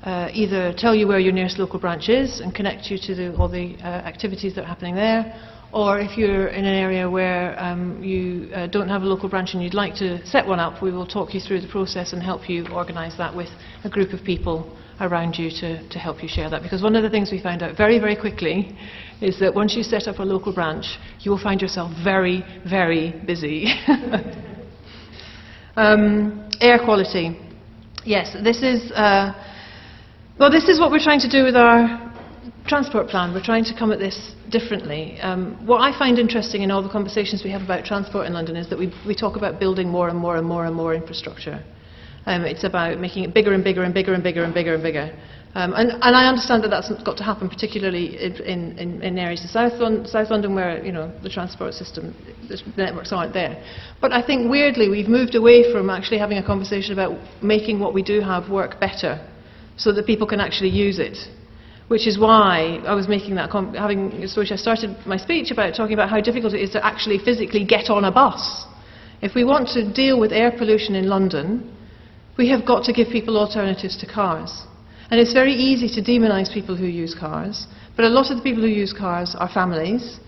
uh, either tell you where your nearest local branch is and connect you to the, all the uh, activities that are happening there, or if you're in an area where um, you uh, don't have a local branch and you'd like to set one up, we will talk you through the process and help you organise that with a group of people around you to, to help you share that. Because one of the things we found out very, very quickly is that once you set up a local branch, you will find yourself very, very busy. (laughs) Um, air quality. Yes, this is, uh, well, this is what we're trying to do with our transport plan. We're trying to come at this differently. Um, what I find interesting in all the conversations we have about transport in London is that we, we talk about building more and more and more and more infrastructure. Um, it's about making it bigger and bigger and bigger and bigger and bigger and bigger. Um, and, and, I understand that that's got to happen, particularly in, in, in areas of South, Lon- South, London where you know the transport system, the networks aren't there. But I think weirdly we've moved away from actually having a conversation about making what we do have work better, so that people can actually use it. Which is why I was making that, com- having, so which I started my speech about talking about how difficult it is to actually physically get on a bus. If we want to deal with air pollution in London, we have got to give people alternatives to cars. And it's very easy to demonise people who use cars, but a lot of the people who use cars are families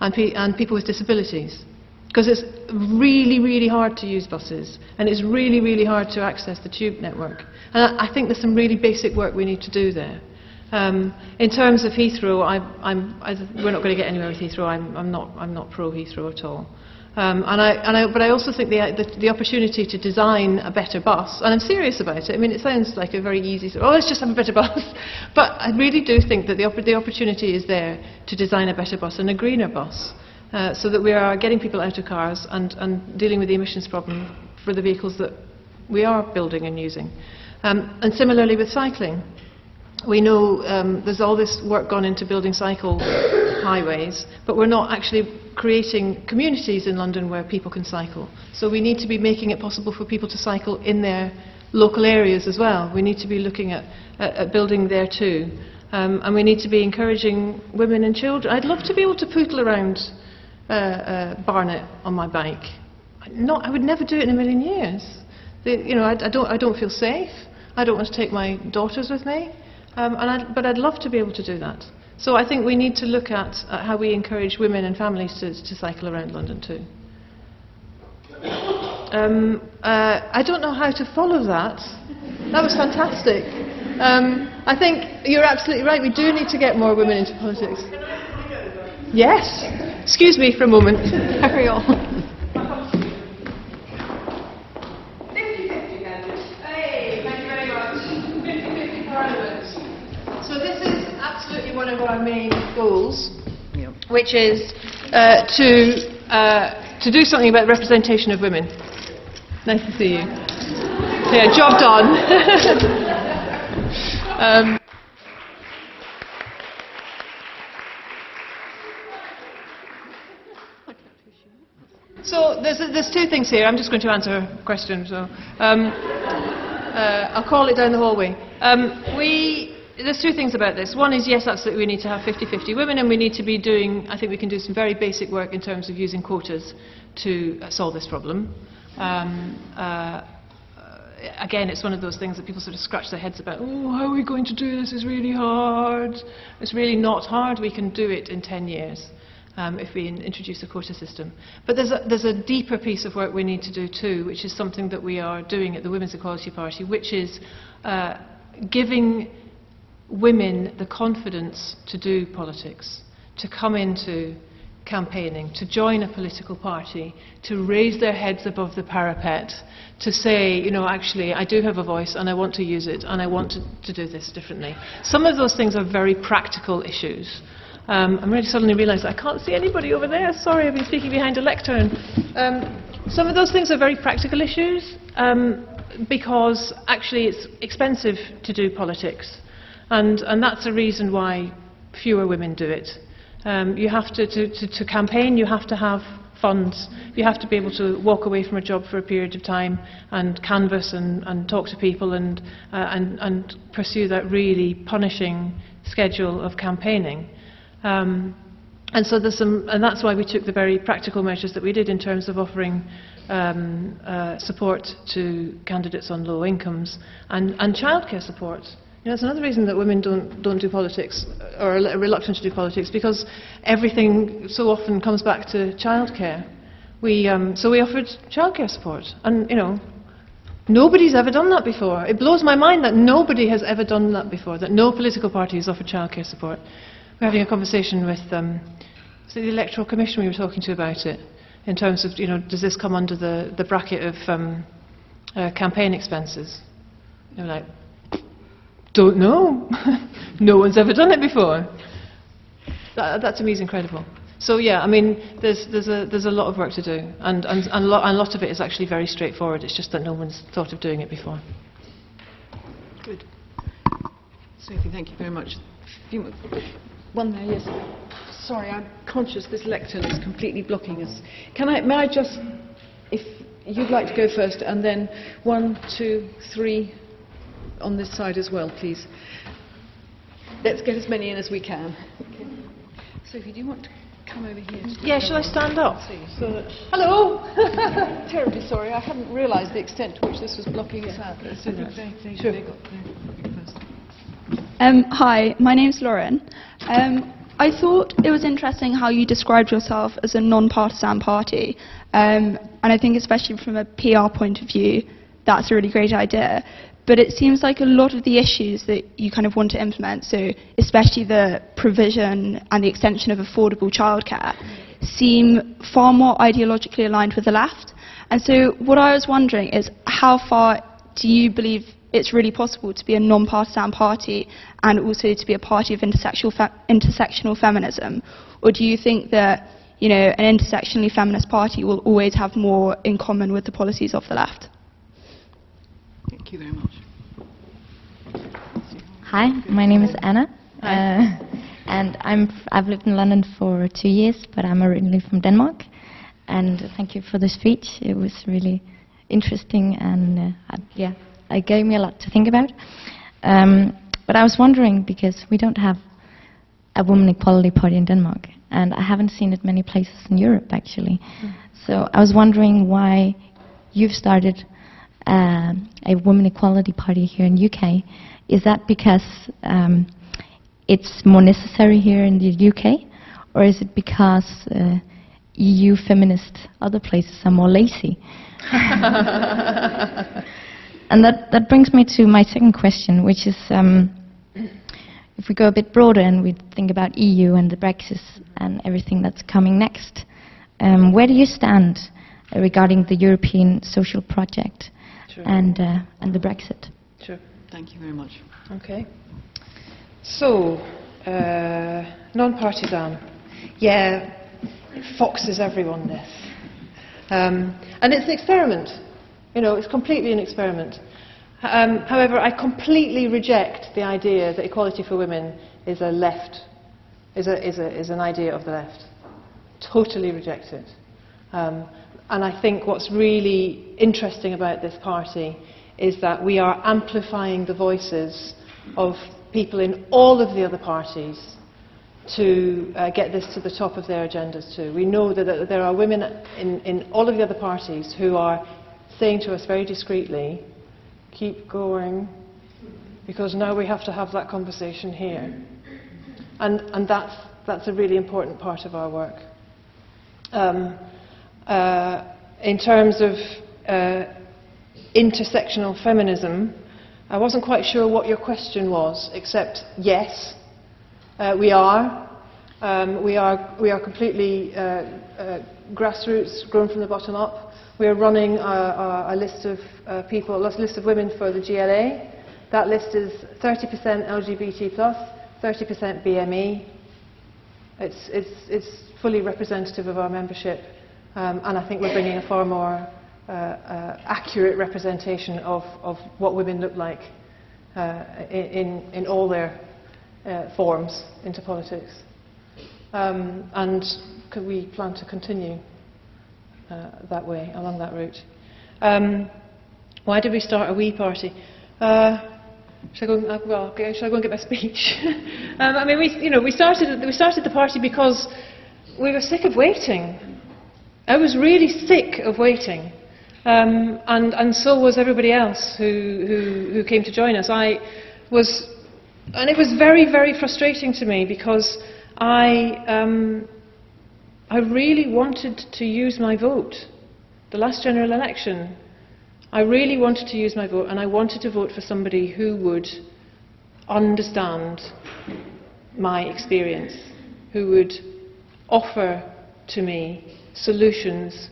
and, pe- and people with disabilities. Because it's really, really hard to use buses, and it's really, really hard to access the tube network. And I, I think there's some really basic work we need to do there. Um, in terms of Heathrow, I, I, we're not going to get anywhere with Heathrow. I'm, I'm, not, I'm not pro Heathrow at all. Um, and I, and but I also think the, the, the, opportunity to design a better bus, and I'm serious about it. I mean, it sounds like a very easy, oh, let's just have a better (laughs) bus. but I really do think that the, the opportunity is there to design a better bus and a greener bus, uh, so that we are getting people out of cars and, and dealing with the emissions problem for the vehicles that we are building and using. Um, and similarly with cycling. We know um, there's all this work gone into building cycle highways, but we're not actually creating communities in London where people can cycle. So we need to be making it possible for people to cycle in their local areas as well. We need to be looking at, at, at building there too. Um, and we need to be encouraging women and children. I'd love to be able to pootle around uh, uh, Barnet on my bike. Not, I would never do it in a million years. The, you know, I, I, don't, I don't feel safe. I don't want to take my daughters with me. Um, and I'd, but I'd love to be able to do that. So I think we need to look at, at how we encourage women and families to, to cycle around London too. Um, uh, I don't know how to follow that. That was fantastic. Um, I think you're absolutely right. We do need to get more women into politics. Yes. Excuse me for a moment. (laughs) Carry on. So this is absolutely one of our main goals, which is uh, to, uh, to do something about the representation of women. Nice to see you. Yeah, job done. (laughs) um, so there's, there's two things here. I'm just going to answer a question. So um, uh, I'll call it down the hallway. Um, we, there's two things about this. One is, yes, absolutely, we need to have 50-50 women, and we need to be doing, I think we can do some very basic work in terms of using quotas to uh, solve this problem. Um, uh, again, it's one of those things that people sort of scratch their heads about. Oh, how are we going to do this? It's really hard. It's really not hard. We can do it in 10 years um, if we in introduce a quota system. But there's a, there's a deeper piece of work we need to do too, which is something that we are doing at the Women's Equality Party, which is uh, giving women the confidence to do politics, to come into campaigning, to join a political party, to raise their heads above the parapet, to say, you know, actually, I do have a voice and I want to use it and I want to, to do this differently. Some of those things are very practical issues. Um, I'm really suddenly realised I can't see anybody over there. Sorry, I've been speaking behind a lectern. Um, some of those things are very practical issues um, because actually it's expensive to do politics. And, and that's a reason why fewer women do it. Um, you have to, to, to, to campaign, you have to have funds. You have to be able to walk away from a job for a period of time and canvass and, and talk to people and, uh, and, and pursue that really punishing schedule of campaigning. Um, and so there's some, and that's why we took the very practical measures that we did in terms of offering um, uh, support to candidates on low incomes and, and childcare support. You know, it's another reason that women don't, don't do politics or are reluctant to do politics because everything so often comes back to childcare. We, um, so we offered childcare support, and you know, nobody's ever done that before. It blows my mind that nobody has ever done that before. That no political party has offered childcare support. We're having a conversation with um, the Electoral Commission. We were talking to about it in terms of, you know, does this come under the, the bracket of um, uh, campaign expenses? Like, don't know. (laughs) no one's ever done it before. That, that to me is incredible. So yeah, I mean, there's, there's, a, there's a lot of work to do, and, and, and, and a lot of it is actually very straightforward. It's just that no one's thought of doing it before. Good. Sophie, thank you very much. One there, yes. Sorry, I'm conscious this lectern is completely blocking us. Can I, may I just, if you'd like to go first, and then one, two, three on this side as well, please. Let's get as many in as we can. Sophie, do you want to come over here? to- Yeah, shall I stand up? So that- Hello! (laughs) Terribly sorry, I hadn't realised the extent to which this was blocking us out. Let's do that. Sure. They got there. Um, hi, my name's Lauren. Um, I thought it was interesting how you described yourself as a non-partisan party, um, and I think especially from a PR point of view, that's a really great idea. But it seems like a lot of the issues that you kind of want to implement, so especially the provision and the extension of affordable childcare, seem far more ideologically aligned with the left. And so what I was wondering is how far do you believe it's really possible to be a non-partisan party and also to be a party of intersectional, fe- intersectional feminism? Or do you think that you know, an intersectionally feminist party will always have more in common with the policies of the left? Thank you very much. Hi, my name is Anna, uh, and I'm I've lived in London for two years, but I'm originally from Denmark. And thank you for the speech. It was really interesting, and uh, I, yeah, it gave me a lot to think about. Um, but I was wondering because we don't have a women equality party in Denmark, and I haven't seen it many places in Europe actually. So I was wondering why you've started um, a women equality party here in UK. Is that because um, it's more necessary here in the UK, or is it because uh, EU feminists other places are more lazy? (laughs) and that, that brings me to my second question, which is um, if we go a bit broader and we think about EU and the Brexit and everything that's coming next, um, where do you stand regarding the European social project Sure. and, uh, and the Brexit? Sure. Thank you very much. Okay. So, uh, non-partisan. Yeah, it foxes everyone, this. Um, and it's an experiment. You know, it's completely an experiment. Um, however, I completely reject the idea that equality for women is a left, is, a, is, a, is an idea of the left. Totally reject it. Um, and I think what's really interesting about this party is that we are amplifying the voices of people in all of the other parties to uh, get this to the top of their agendas too. We know that, there are women in, in all of the other parties who are saying to us very discreetly, keep going, because now we have to have that conversation here. And, and that's, that's a really important part of our work. Um, uh, in terms of uh, intersectional feminism, I wasn't quite sure what your question was, except yes, uh, we are. Um, we are. We are completely uh, uh, grassroots, grown from the bottom up. We are running a, list of uh, people, a list of women for the GLA. That list is 30% LGBT 30% BME. It's, it's, it's fully representative of our membership, um, and I think we're bringing a far more uh, uh, accurate representation of, of what women look like uh, in, in all their uh, forms into politics. Um, and we plan to continue uh, that way, along that route? Um, why did we start a wee party? Shall I go? Uh, well, shall I go and get my speech? (laughs) um, I mean, we, you know, we started we started the party because we were sick of waiting. I was really sick of waiting, um, and and so was everybody else who, who who came to join us. I was, and it was very very frustrating to me because I um, I really wanted to use my vote. The last general election, I really wanted to use my vote, and I wanted to vote for somebody who would understand my experience, who would offer to me solutions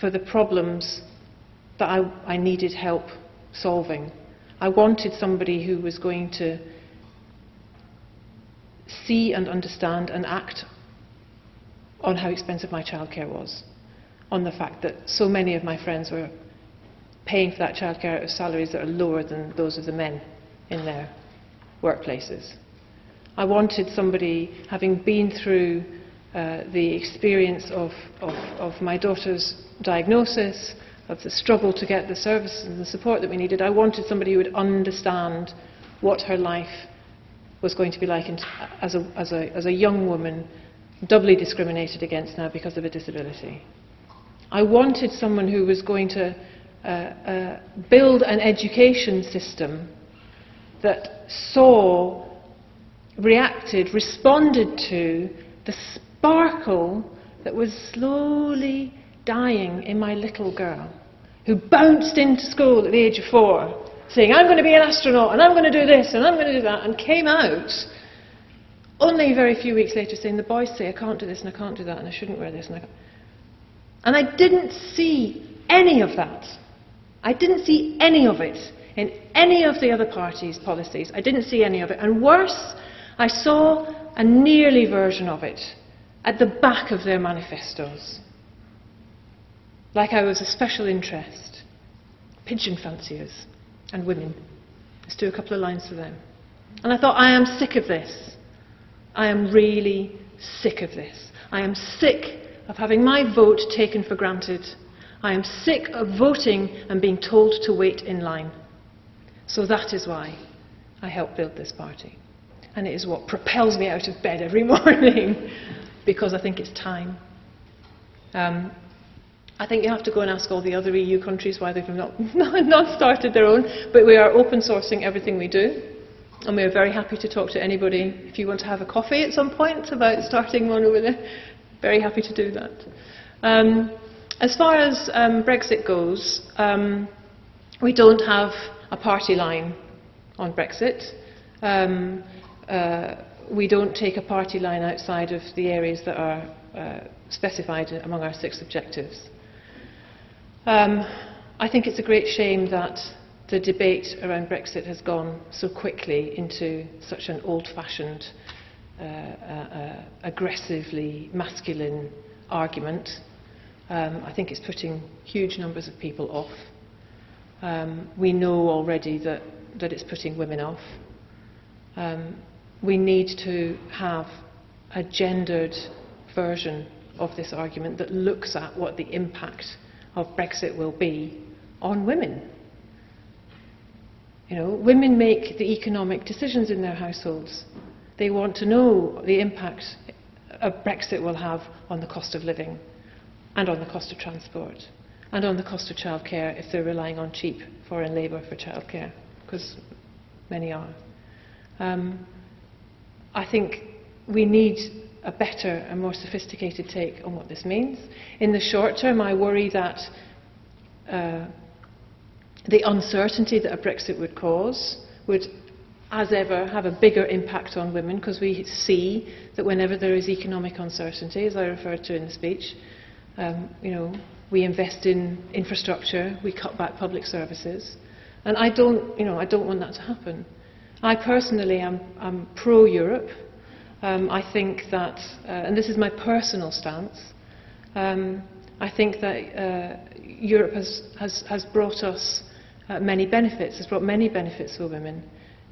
for the problems that I, I needed help solving. I wanted somebody who was going to see and understand and act on how expensive my childcare was, on the fact that so many of my friends were paying for that childcare out of salaries that are lower than those of the men in their workplaces. I wanted somebody, having been through uh, the experience of, of, of my daughter's diagnosis, of the struggle to get the services and the support that we needed, I wanted somebody who would understand what her life was going to be like in, as, a, as, a, as a young woman, doubly discriminated against now because of a disability. I wanted someone who was going to uh, uh, build an education system that saw, reacted, responded to the sparkle that was slowly dying in my little girl, who bounced into school at the age of four, saying, I'm going to be an astronaut, and I'm going to do this, and I'm going to do that, and came out only a very few weeks later saying, The boys say I can't do this, and I can't do that, and I shouldn't wear this. And I, can't. and I didn't see any of that. I didn't see any of it in any of the other parties' policies. I didn't see any of it. And worse, I saw a nearly version of it at the back of their manifestos. Like I was a special interest. Pigeon fanciers and women. Let's do a couple of lines for them. And I thought, I am sick of this. I am really sick of this. I am sick of having my vote taken for granted. I am sick of voting and being told to wait in line. So that is why I helped build this party. And it is what propels me out of bed every (laughs) morning because I think it's time. Um, I think you have to go and ask all the other EU countries why they've (laughs) not, not started their own, but we are open sourcing everything we do. And we are very happy to talk to anybody. If you want to have a coffee at some point about starting one over there, very happy to do that. Um, as far as um, Brexit goes, um, we don't have a party line on Brexit. Um, uh, we don't take a party line outside of the areas that are uh, specified among our six objectives. Um, I think it's a great shame that the debate around Brexit has gone so quickly into such an old-fashioned, uh, uh, uh, aggressively masculine argument. Um, I think it's putting huge numbers of people off. Um, we know already that, that it's putting women off. Um, we need to have a gendered version of this argument that looks at what the impact of Brexit will be on women. You know, women make the economic decisions in their households. They want to know the impact a Brexit will have on the cost of living and on the cost of transport and on the cost of childcare if they're relying on cheap foreign labour for childcare, because many are. Um, I think we need a better and more sophisticated take on what this means. In the short term, I worry that uh, the uncertainty that a Brexit would cause would, as ever, have a bigger impact on women because we see that whenever there is economic uncertainty, as I referred to in the speech, um, you know, we invest in infrastructure, we cut back public services, and I don't, you know, I don't want that to happen. I personally am, am pro-Europe. Um, I think that, uh, and this is my personal stance, um, I think that uh, Europe has, has, has brought us uh, many benefits, has brought many benefits for women.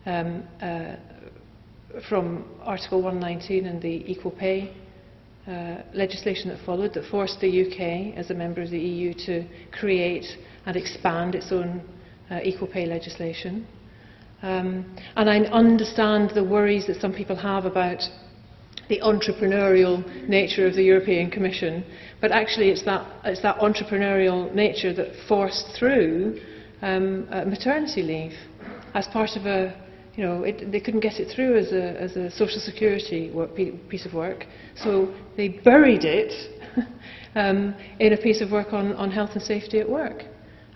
Um, uh, from Article 119 and the equal pay uh, legislation that followed that forced the UK, as a member of the EU, to create and expand its own uh, equal pay legislation. Um, and I understand the worries that some people have about the entrepreneurial nature of the European Commission, but actually it's that, it's that entrepreneurial nature that forced through um, maternity leave as part of a, you know, it, they couldn't get it through as a, as a social security work, piece of work, so they buried it (laughs) um, in a piece of work on, on health and safety at work.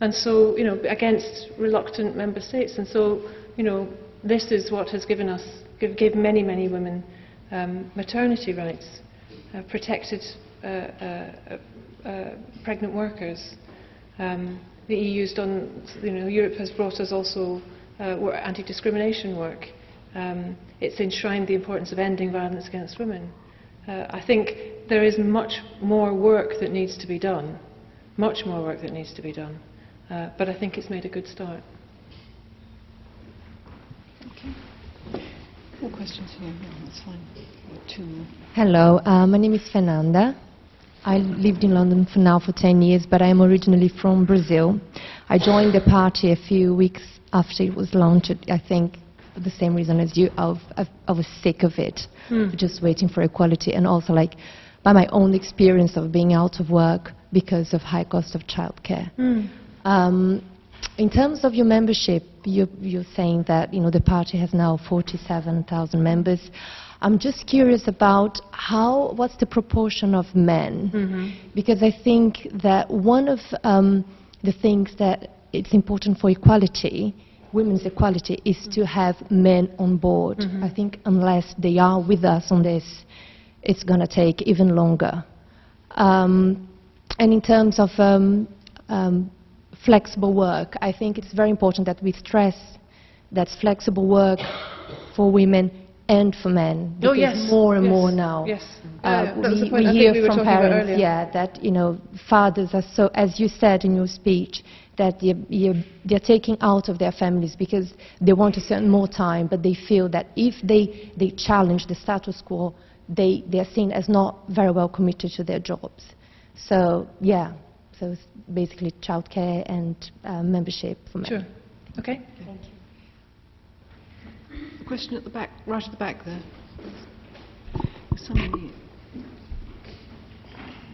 And so, you know, against reluctant member states. And so, you know, this is what has given us, give, many, many women um, maternity rights, uh, protected uh, uh, uh, pregnant workers. Um, the EU's done, you know, Europe has brought us also uh, anti-discrimination work. Um, it's enshrined the importance of ending violence against women. I think there is much more work that needs to be done, much more work that needs to be done. But I think it's made a good start. Questions here? Yeah, that's fine. Two. Hello, uh, my name is Fernanda. I lived in London for now for 10 years, but I'm originally from Brazil. I joined the party a few weeks after it was launched, I think for the same reason as you. I, I was sick of it, mm. just waiting for equality, and also like by my own experience of being out of work because of high cost of childcare. Mm. Um, in terms of your membership, you, you're saying that you know the party has now 47,000 members. I'm just curious about how, what's the proportion of men? Mm-hmm. Because I think that one of um, the things that it's important for equality, women's equality, is mm-hmm. to have men on board. Mm-hmm. I think unless they are with us on this, it's going to take even longer. Um, and in terms of um, um flexible work. I think it's very important that we stress that flexible work for women and for men. Oh, yes. More and yes. more now. Yes. Uh, we, we hear we from parents, yeah, that you know fathers are so, as you said in your speech, that they're, they're taking out of their families because they want to spend more time, but they feel that if they, they challenge the status quo, they, they're seen as not very well committed to their jobs. So, yeah, so it's basically childcare and uh, membership for men. Sure. Okay. Thank you. question at the back, right at the back there. Somebody. Do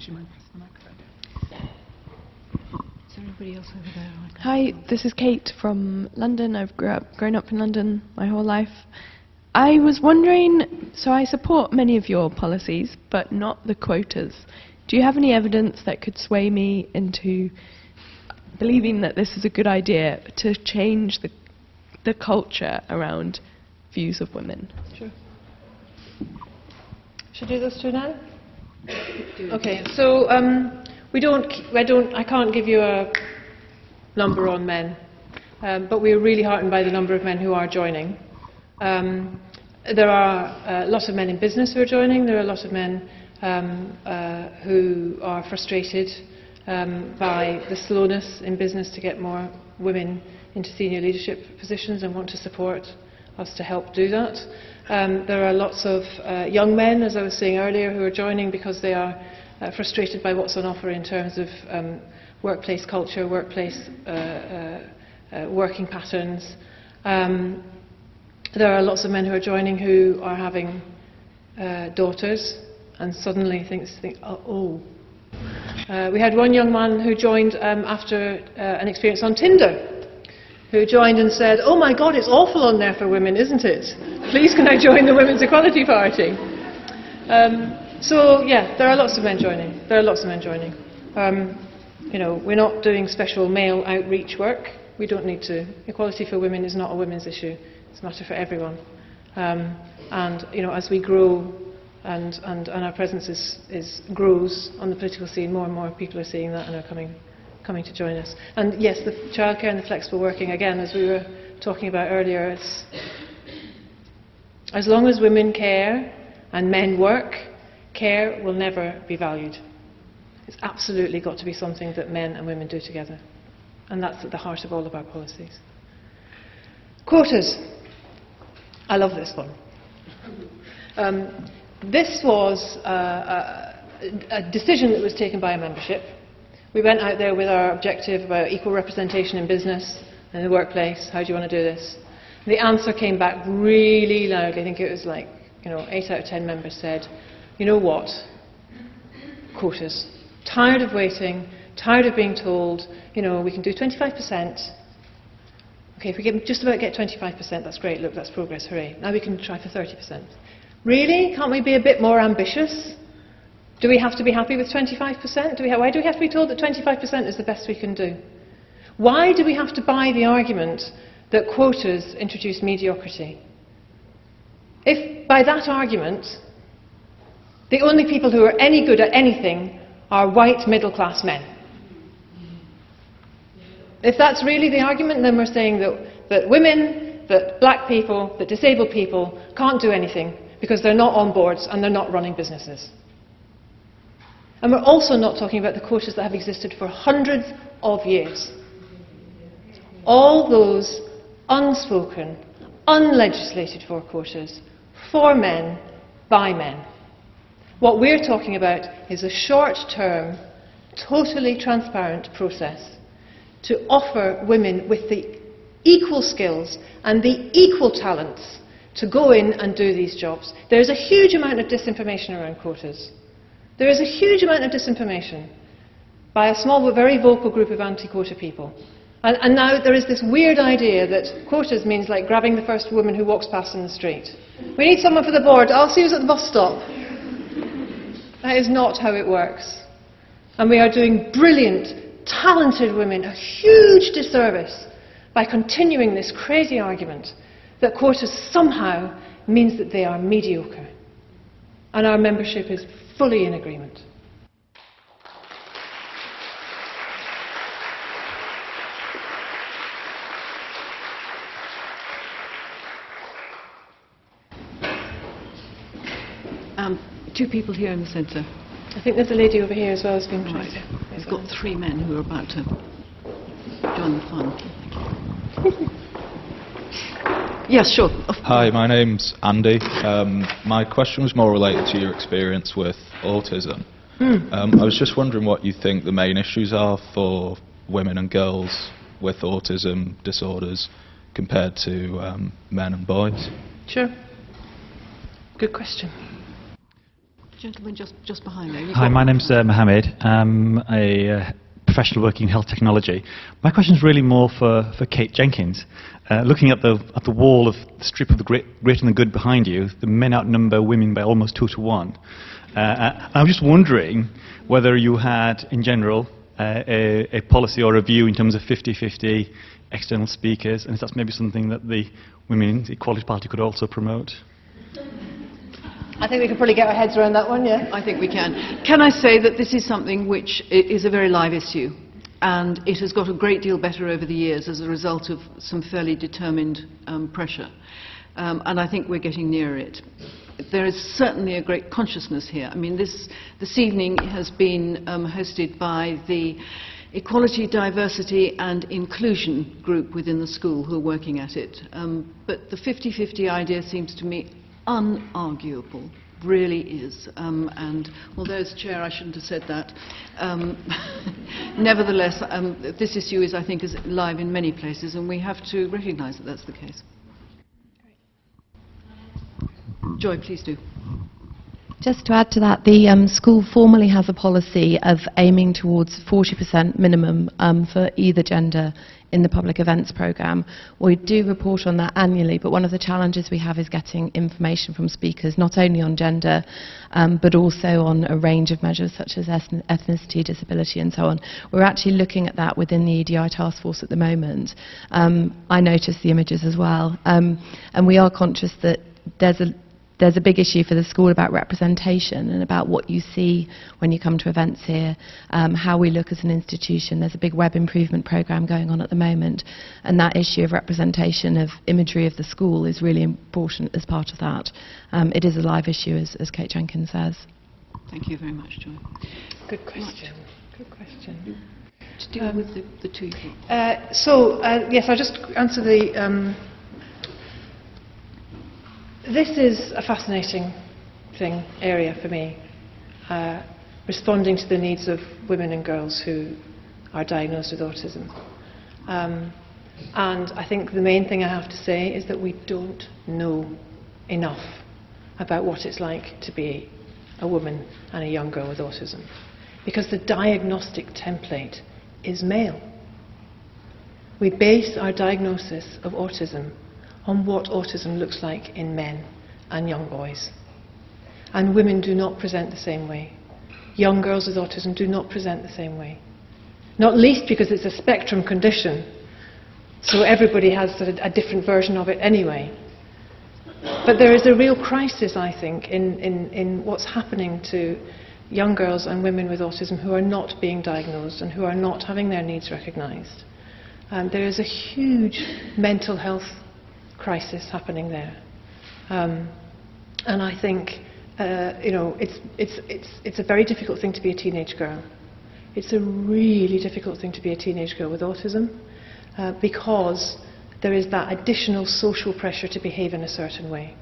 you mind the microphone? Is there anybody else over there? Hi, this is Kate from London. I've grew up, grown up in London my whole life. I was wondering, so I support many of your policies, but not the quotas. Do you have any evidence that could sway me into believing that this is a good idea to change the, the culture around views of women? Sure. Should I do this two now? Okay, so um, we don't, I don't, I can't give you a number on men, um, but we're really heartened by the number of men who are joining. Um, there are uh, lots of men in business who are joining. There are a lot of men um, uh, who are frustrated um, by the slowness in business to get more women into senior leadership positions and want to support us to help do that. Um, there are lots of uh, young men, as I was saying earlier, who are joining because they are uh, frustrated by what's on offer in terms of um, workplace culture, workplace uh, uh, uh working patterns. Um, there are lots of men who are joining who are having uh, daughters and suddenly think, think oh, uh, we had one young man who joined um, after uh, an experience on Tinder, who joined and said, Oh my God, it's awful on there for women, isn't it? Please can I join the Women's Equality Party? Um, so, yeah, there are lots of men joining. There are lots of men joining. Um, you know, we're not doing special male outreach work. We don't need to. Equality for women is not a women's issue. It's a matter for everyone. Um, and, you know, as we grow and, and, and our presence is, is, grows on the political scene. More and more people are seeing that and are coming, coming to join us. And yes, the childcare and the flexible working, again, as we were talking about earlier, it's, as long as women care and men work, care will never be valued. It's absolutely got to be something that men and women do together. And that's at the heart of all of our policies. Quotas. I love this one. Um, this was uh, a, a decision that was taken by a membership. We went out there with our objective about equal representation in business and the workplace. How do you want to do this? The answer came back really loudly. I think it was like, you know, eight out of ten members said, you know what? Quotas. Tired of waiting, tired of being told, you know, we can do 25%. Okay, if we get, just about get 25%, that's great. Look, that's progress. Hooray. Now we can try for 30%. Really? Can't we be a bit more ambitious? Do we have to be happy with 25%? Do we why do we have to be told that 25% is the best we can do? Why do we have to buy the argument that quotas introduce mediocrity? If by that argument, the only people who are any good at anything are white middle class men. If that's really the argument, then we're saying that, that women, that black people, that disabled people can't do anything because they're not on boards and they're not running businesses. And we're also not talking about the quotas that have existed for hundreds of years. All those unspoken, unlegislated for quotas for men by men. What we're talking about is a short term, totally transparent process to offer women with the equal skills and the equal talents to go in and do these jobs. There is a huge amount of disinformation around quotas. There is a huge amount of disinformation by a small but very vocal group of anti quota people. And, and, now there is this weird idea that quotas means like grabbing the first woman who walks past in the street. We need someone for the board. I'll see you at the bus stop. That is not how it works. And we are doing brilliant, talented women a huge disservice by continuing this crazy argument that quotas somehow means that they are mediocre. And our membership is fully in agreement. Um, two people here in the centre. I think there's a lady over here as well who's been right. We've got three men who are about to join the fun. (laughs) Yes, sure. Hi, my name's Andy. Um, my question was more related to your experience with autism. Mm. Um, I was just wondering what you think the main issues are for women and girls with autism disorders compared to um, men and boys. Sure. Good question. Gentleman just, just behind there. You've Hi, my name's uh, Mohammed. I'm a uh, professional working in health technology. My question is really more for, for Kate Jenkins. Uh, looking at the, at the wall of the strip of the great, great and the good behind you, the men outnumber women by almost two to one. Uh, I was just wondering whether you had, in general, uh, a, a policy or a view in terms of 50-50 external speakers, and if that's maybe something that the Women's Equality Party could also promote. I think we can probably get our heads around that one, yeah? I think we can. Can I say that this is something which is a very live issue, and it has got a great deal better over the years as a result of some fairly determined um, pressure. Um, and I think we're getting nearer it. There is certainly a great consciousness here. I mean, this, this evening has been um, hosted by the Equality, Diversity and Inclusion group within the school who are working at it. Um, but the 50-50 idea seems to me unarguable, really is. Um, and although as chair I shouldn't have said that, um, (laughs) nevertheless, um, this issue is, I think, is live in many places, and we have to recognise that that's the case. Joy, please do. Just to add to that, the um, school formally has a policy of aiming towards 40% minimum um, for either gender in the public events programme. We do report on that annually, but one of the challenges we have is getting information from speakers, not only on gender, um, but also on a range of measures such as ethnicity, disability, and so on. We're actually looking at that within the EDI task force at the moment. Um, I noticed the images as well, um, and we are conscious that there's a there's a big issue for the school about representation and about what you see when you come to events here, um, how we look as an institution. There's a big web improvement program going on at the moment, and that issue of representation of imagery of the school is really important as part of that. Um, it is a live issue, as, as Kate Jenkins says. Thank you very much, Joy. Good question. Good question. To deal with the, the two. Uh, so, uh, yes, I'll just answer the. This is a fascinating thing, area for me, uh, responding to the needs of women and girls who are diagnosed with autism. Um, and I think the main thing I have to say is that we don't know enough about what it's like to be a woman and a young girl with autism. Because the diagnostic template is male. We base our diagnosis of autism on what autism looks like in men and young boys. And women do not present the same way. Young girls with autism do not present the same way. Not least because it's a spectrum condition, so everybody has of a different version of it anyway. But there is a real crisis, I think, in, in, in what's happening to young girls and women with autism who are not being diagnosed and who are not having their needs recognised. Um, there is a huge mental health crisis happening there. Um, and I think, uh, you know, it's, it's, it's, it's a very difficult thing to be a teenage girl. It's a really difficult thing to be a teenage girl with autism uh, because there is that additional social pressure to behave in a certain way.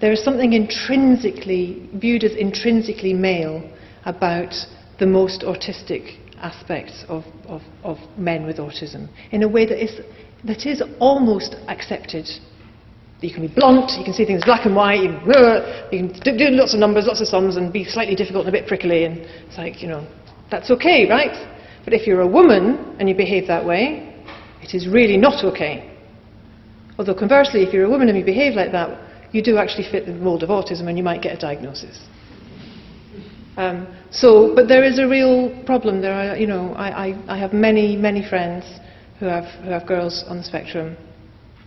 There is something intrinsically, viewed as intrinsically male, about the most autistic aspects of, of, of men with autism in a way that is, that is almost accepted. You can be blunt, you can see things black and white, you, can- you can do lots of numbers, lots of sums, and be slightly difficult and a bit prickly, and it's like, you know, that's okay, right? But if you're a woman and you behave that way, it is really not okay. Although conversely, if you're a woman and you behave like that, you do actually fit the mold of autism and you might get a diagnosis. Um, so, but there is a real problem. There are, you know, I, I, I have many, many friends who have, who have girls on the spectrum.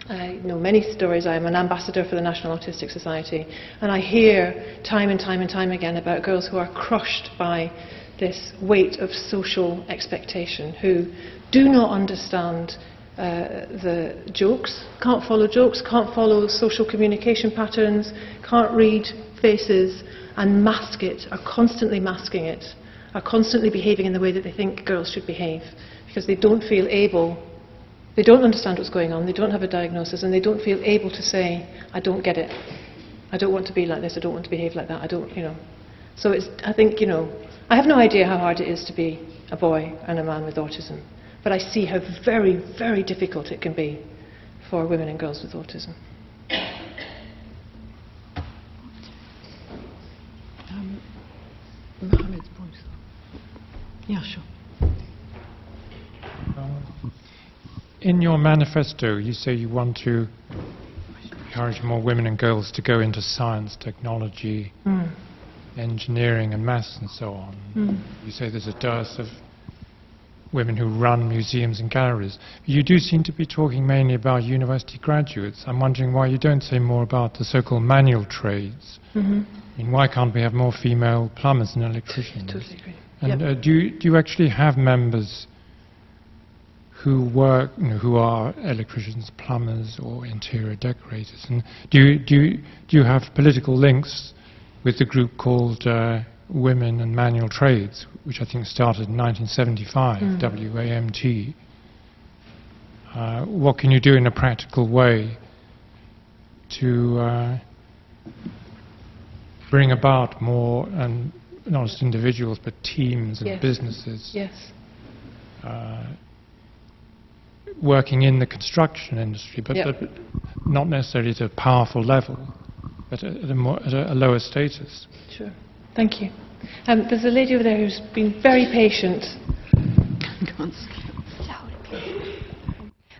I know many stories. I am an ambassador for the National Autistic Society, and I hear time and time and time again about girls who are crushed by this weight of social expectation, who do not understand uh, the jokes, can't follow jokes, can't follow social communication patterns, can't read faces, and mask it, are constantly masking it, are constantly behaving in the way that they think girls should behave, because they don't feel able, they don't understand what's going on, they don't have a diagnosis, and they don't feel able to say, I don't get it. I don't want to be like this, I don't want to behave like that, I don't, you know. So it's, I think, you know, I have no idea how hard it is to be a boy and a man with autism, but I see how very, very difficult it can be for women and girls with autism. Um, yeah, sure. In your manifesto, you say you want to encourage more women and girls to go into science, technology, Mm. engineering, and maths, and so on. Mm. You say there's a dearth of women who run museums and galleries. You do seem to be talking mainly about university graduates. I'm wondering why you don't say more about the so-called manual trades. Mhm. I mean, why can't we have more female plumbers and electricians? Totally agree. And Yep. uh, do you, do you actually have members who work, you know, who are electricians, plumbers, or interior decorators? And do you, do you, do you have political links with the group called uh, Women and Manual Trades, which I think started in 1975, Mm. WAMT? Uh, what can you do in a practical way to uh, bring about more, and not just individuals, but teams and Yes. businesses Yes. Working in the construction industry, but, Yep. but not necessarily at a powerful level, but at a, more, at a, a lower status. Sure. Thank you. Um, there's a lady over there who's been very patient.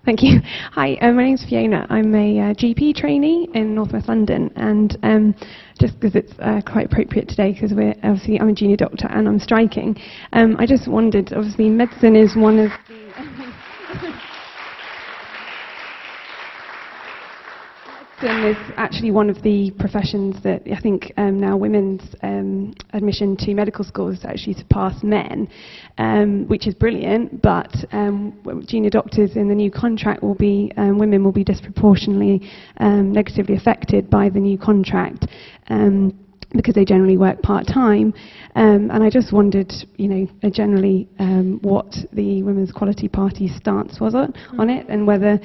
Thank you. Hi, uh, my name's Fiona. I'm a uh, GP trainee in North West London, and um, just because it's uh, quite appropriate today, because we're obviously I'm a junior doctor and I'm striking, um, I just wondered. Obviously, medicine is one of (laughs) Medicine is actually one of the professions that I think um, now women's um, admission to medical schools actually surpass men, um, which is brilliant. But um, junior doctors in the new contract will be um, women will be disproportionately um, negatively affected by the new contract. Because they generally work part time, um, and I just wondered, you know, uh, generally um, what the Women's Equality Party's stance was on, on it, and whether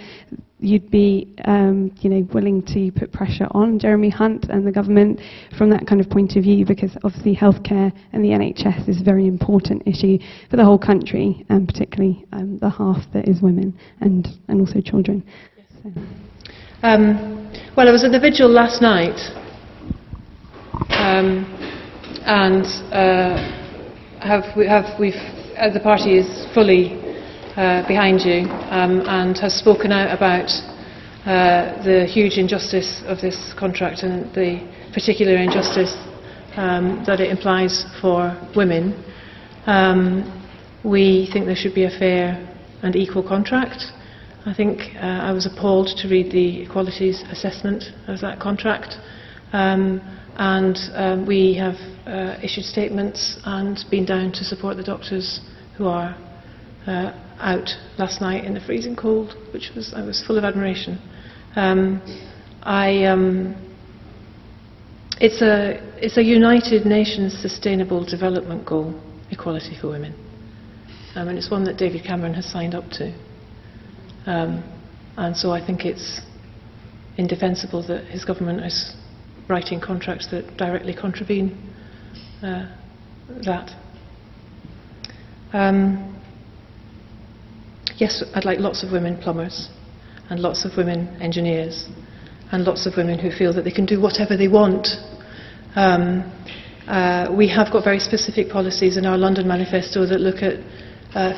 you'd be, um, you know, willing to put pressure on Jeremy Hunt and the government from that kind of point of view, because obviously healthcare and the NHS is a very important issue for the whole country, and particularly um, the half that is women and and also children. So. Um, well, I was at the vigil last night, um, and uh, have we have we've uh, the party is fully uh, behind you um, and has spoken out about uh, the huge injustice of this contract and the particular injustice um, that it implies for women. Um, we think there should be a fair and equal contract. I think uh, I was appalled to read the equalities assessment of that contract. Um, and um, we have uh, issued statements and been down to support the doctors who are uh, out last night in the freezing cold, which was I was full of admiration. Um, I, um, it's a it's a United Nations Sustainable Development Goal, equality for women, um, and it's one that David Cameron has signed up to. Um, and so I think it's indefensible that his government is writing contracts that directly contravene uh, that. Um, yes, I'd like lots of women plumbers and lots of women engineers and lots of women who feel that they can do whatever they want. Um, uh, we have got very specific policies in our London manifesto that look at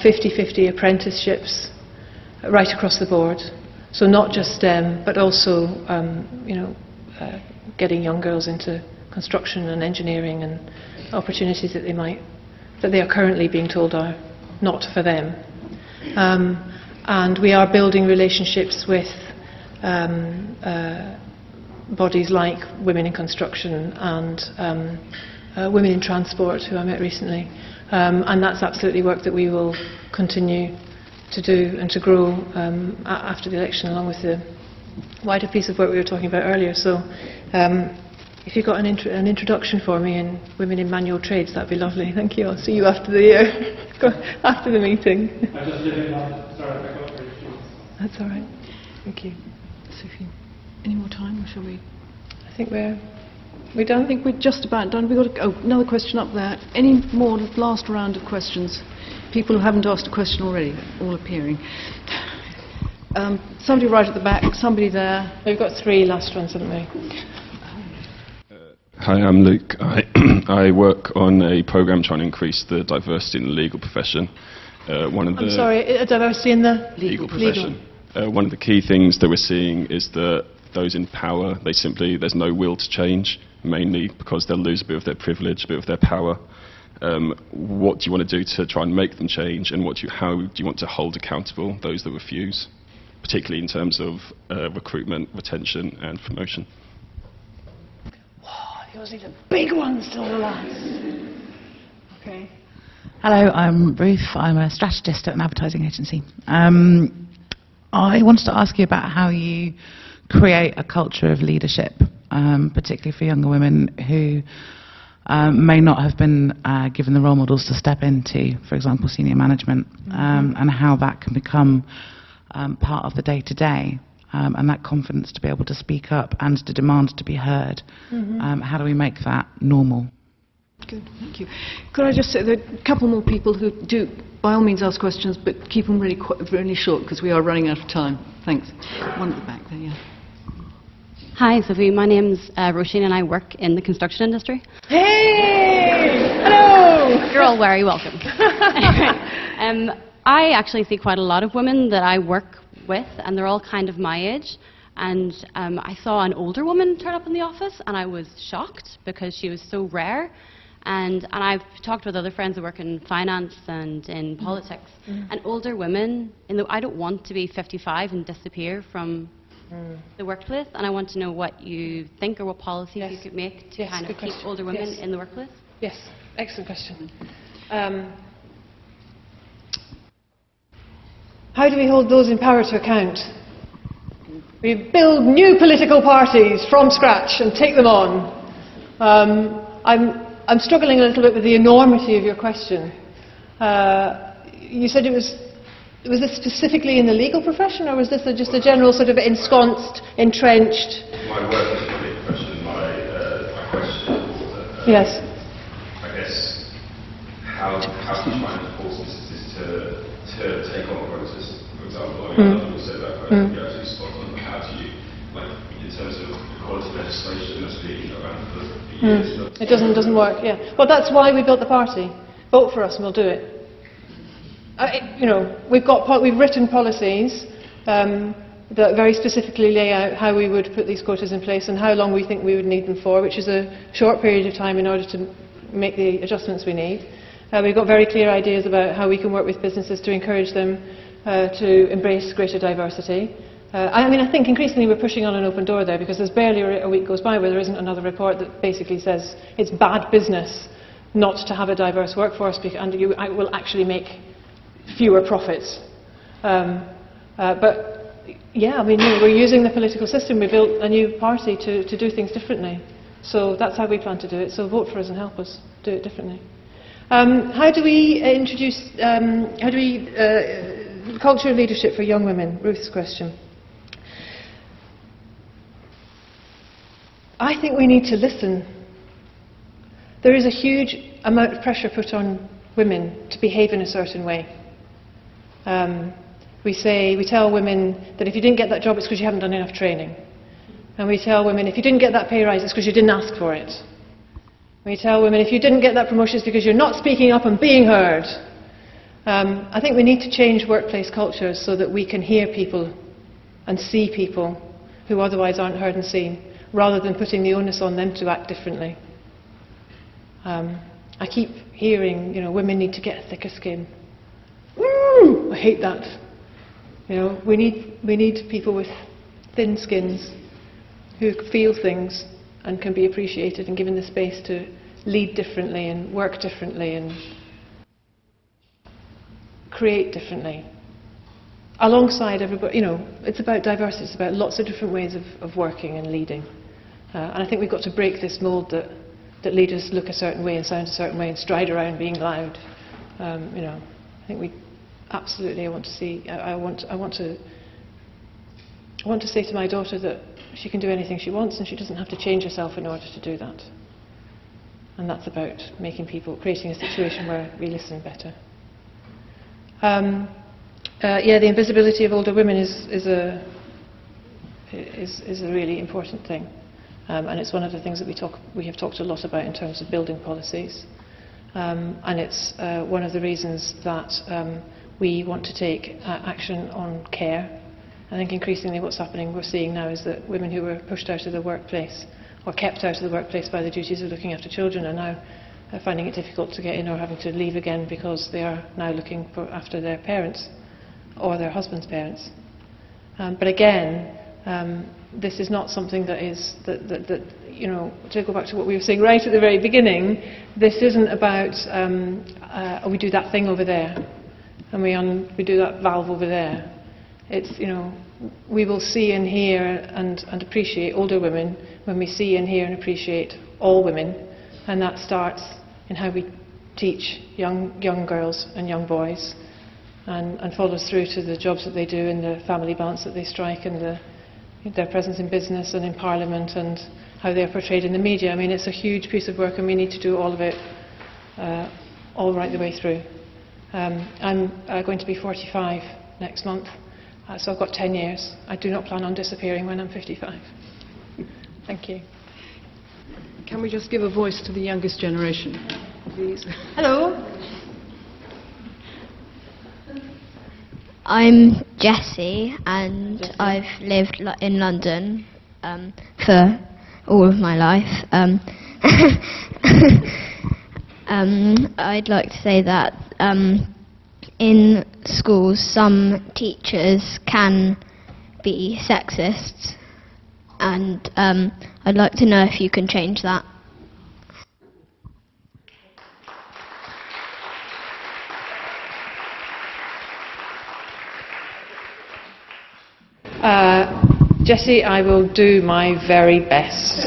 50 50 apprenticeships right across the board. So not just STEM, but also um, you know, uh, getting young girls into construction and engineering and opportunities that they might that they are currently being told are not for them. Um, and we are building relationships with um, uh, bodies like Women in Construction and um, uh, Women in Transport, who I met recently. Um, and that's absolutely work that we will continue to do and to grow um, after the election, along with the wider piece of work we were talking about earlier. So, um, if you've got an, intro- an introduction for me in women in manual trades, that'd be lovely. Thank you. I'll see you after the uh, (laughs) after the meeting. That's all right. Thank you. Sophie, any more time, or shall we? I think we're we done. I think we're just about done. We've got a, oh, another question up there. Any more last round of questions? People who haven't asked a question already, all appearing. Um, somebody right at the back, somebody there. We've got three last ones, haven't we? Hi, I'm Luke. I, (clears throat) I work on a program trying to increase the diversity in the legal profession. Uh, one of the I'm sorry, uh, diversity in the legal profession. Uh, one of the key things that we're seeing is that those in power, they simply, there's no will to change, mainly because they'll lose a bit of their privilege, a bit of their power. Um, what do you want to do to try and make them change, and what do you, how do you want to hold accountable those that refuse, particularly in terms of uh, recruitment, retention, and promotion? Yours are the big ones till the last. Okay. Hello, I'm Ruth. I'm a strategist at an advertising agency. Um, I wanted to ask you about how you create a culture of leadership, um, particularly for younger women who um, may not have been uh, given the role models to step into, for example, senior management, um, and how that can become um, part of the day to day. And that confidence to be able to speak up and to demand to be heard. Mhm. Um, how do we make that normal? Good, thank you. Could I just say there are a couple more people who do, by all means, ask questions, but keep them really, qu- really short because we are running out of time. Thanks. One at the back there, yeah. Hi, Sophie. My name's uh, Roisin and I work in the construction industry. Hey! Hello! You're all very welcome. (laughs) um, I actually see quite a lot of women that I work with, and they're all kind of my age. And um, I saw an older woman turn up in the office, and I was shocked because she was so rare. And, and I've talked with other friends who work in finance and in politics. And older women, in the, I don't want to be 55 and disappear from the workplace, and I want to know what you think or what policies you could make to Yes, kind of keep question. older women Yes. in the workplace. Yes, excellent question. Um, how do we hold those in power to account? We build new political parties from scratch and take them on. Um, I'm, I'm struggling a little bit with the enormity of your question. Uh, you said it was, was this specifically in the legal profession, or was this a, just a general sort of ensconced, entrenched? My work is a big question. My, uh, my question uh, Yes. I guess, how, how do you and force businesses to, to take on I Mm. mm. that Mm. mm. you're absolutely spot on. but How do you, like, in terms of equality legislation that's been around for, for years, Mm. It doesn't, doesn't work, yeah. Well, that's why we built the party. Vote for us and we'll do it. Uh, you know, we've, got, we've written policies um, that very specifically lay out how we would put these quotas in place and how long we think we would need them for, which is a short period of time in order to make the adjustments we need. Uh, we've got very clear ideas about how we can work with businesses to encourage them uh, to embrace greater diversity. Uh, I mean, I think increasingly we're pushing on an open door there because there's barely a week goes by where there isn't another report that basically says it's bad business not to have a diverse workforce and you will actually make fewer profits. Um, uh, but yeah, I mean, we're using the political system. We built a new party to, to do things differently. So that's how we plan to do it. So vote for us and help us do it differently. Um, how do we uh, introduce, um, how do we, uh, culture of leadership for young women? Ruth's question. I think we need to listen. There is a huge amount of pressure put on women to behave in a certain way. Um, we say, we tell women that if you didn't get that job, it's because you haven't done enough training. And we tell women, if you didn't get that pay rise, it's because you didn't ask for it. We tell women, if you didn't get that promotion, it's because you're not speaking up and being heard. Um, I think we need to change workplace cultures so that we can hear people and see people who otherwise aren't heard and seen, rather than putting the onus on them to act differently. Um, I keep hearing, you know, women need to get a thicker skin. Woo! I hate that. You know, we need, we need people with thin skins who feel things and can be appreciated and given the space to lead differently and work differently and create differently. Alongside everybody, you know, it's about diversity, it's about lots of different ways of, of working and leading. Uh, and I think we've got to break this mould that, that leaders look a certain way and sound a certain way and stride around being loud. Um, you know, I think we absolutely, I want to see, I, I, want, I want to, I want to say to my daughter that she can do anything she wants and she doesn't have to change herself in order to do that. And that's about making people, creating a situation where we listen better. Um, uh, yeah, the invisibility of older women is, is, a, is, is a really important thing. Um, and it's one of the things that we, talk, we have talked a lot about in terms of building policies. Um, and it's uh, one of the reasons that um, we want to take uh, action on care. I think increasingly what's happening, we're seeing now, is that women who were pushed out of the workplace or kept out of the workplace by the duties of looking after children are now uh, finding it difficult to get in or having to leave again because they are now looking after their parents or their husband's parents. Um, but again, um, this is not something that is that, that, that, you know to go back to what we were saying right at the very beginning. This isn't about um, uh, we do that thing over there, and we un- we do that valve over there. It's you know we will see and hear and, and appreciate older women when we see and hear and appreciate all women, and that starts in how we teach young young girls and young boys and, and follows through to the jobs that they do and the family balance that they strike and the, their presence in business and in Parliament and how they are portrayed in the media. I mean, it's a huge piece of work and we need to do all of it uh, all right the way through. Um, I'm uh, going to be 45 next month, uh, so I've got 10 years. I do not plan on disappearing when I'm 55. (laughs) Thank you. Can we just give a voice to the youngest generation, please? Hello. I'm Jessie, and Jessie. I've lived lo- in London um, for all of my life. Um, (laughs) um, I'd like to say that um, in schools, some teachers can be sexist, and um, I'd like to know if you can change that. Uh, Jessie, I will do my very best.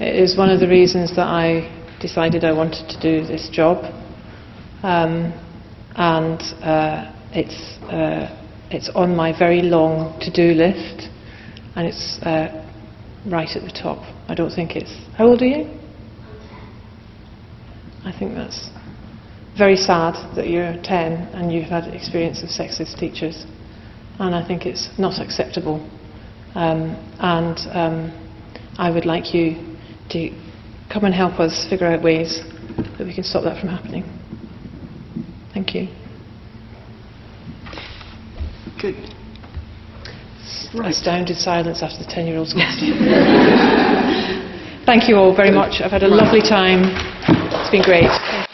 It is one of the reasons that I decided I wanted to do this job. Um, and uh, it's, uh, it's on my very long to do list, and it's uh, right at the top. I don't think it's. How old are you? I think that's very sad that you're 10 and you've had experience of sexist teachers and I think it's not acceptable. Um, and um, I would like you to come and help us figure out ways that we can stop that from happening. Thank you. Good. Astounded silence after the 10 year old's question. (laughs) Thank you all very much. I've had a lovely time. It's been great.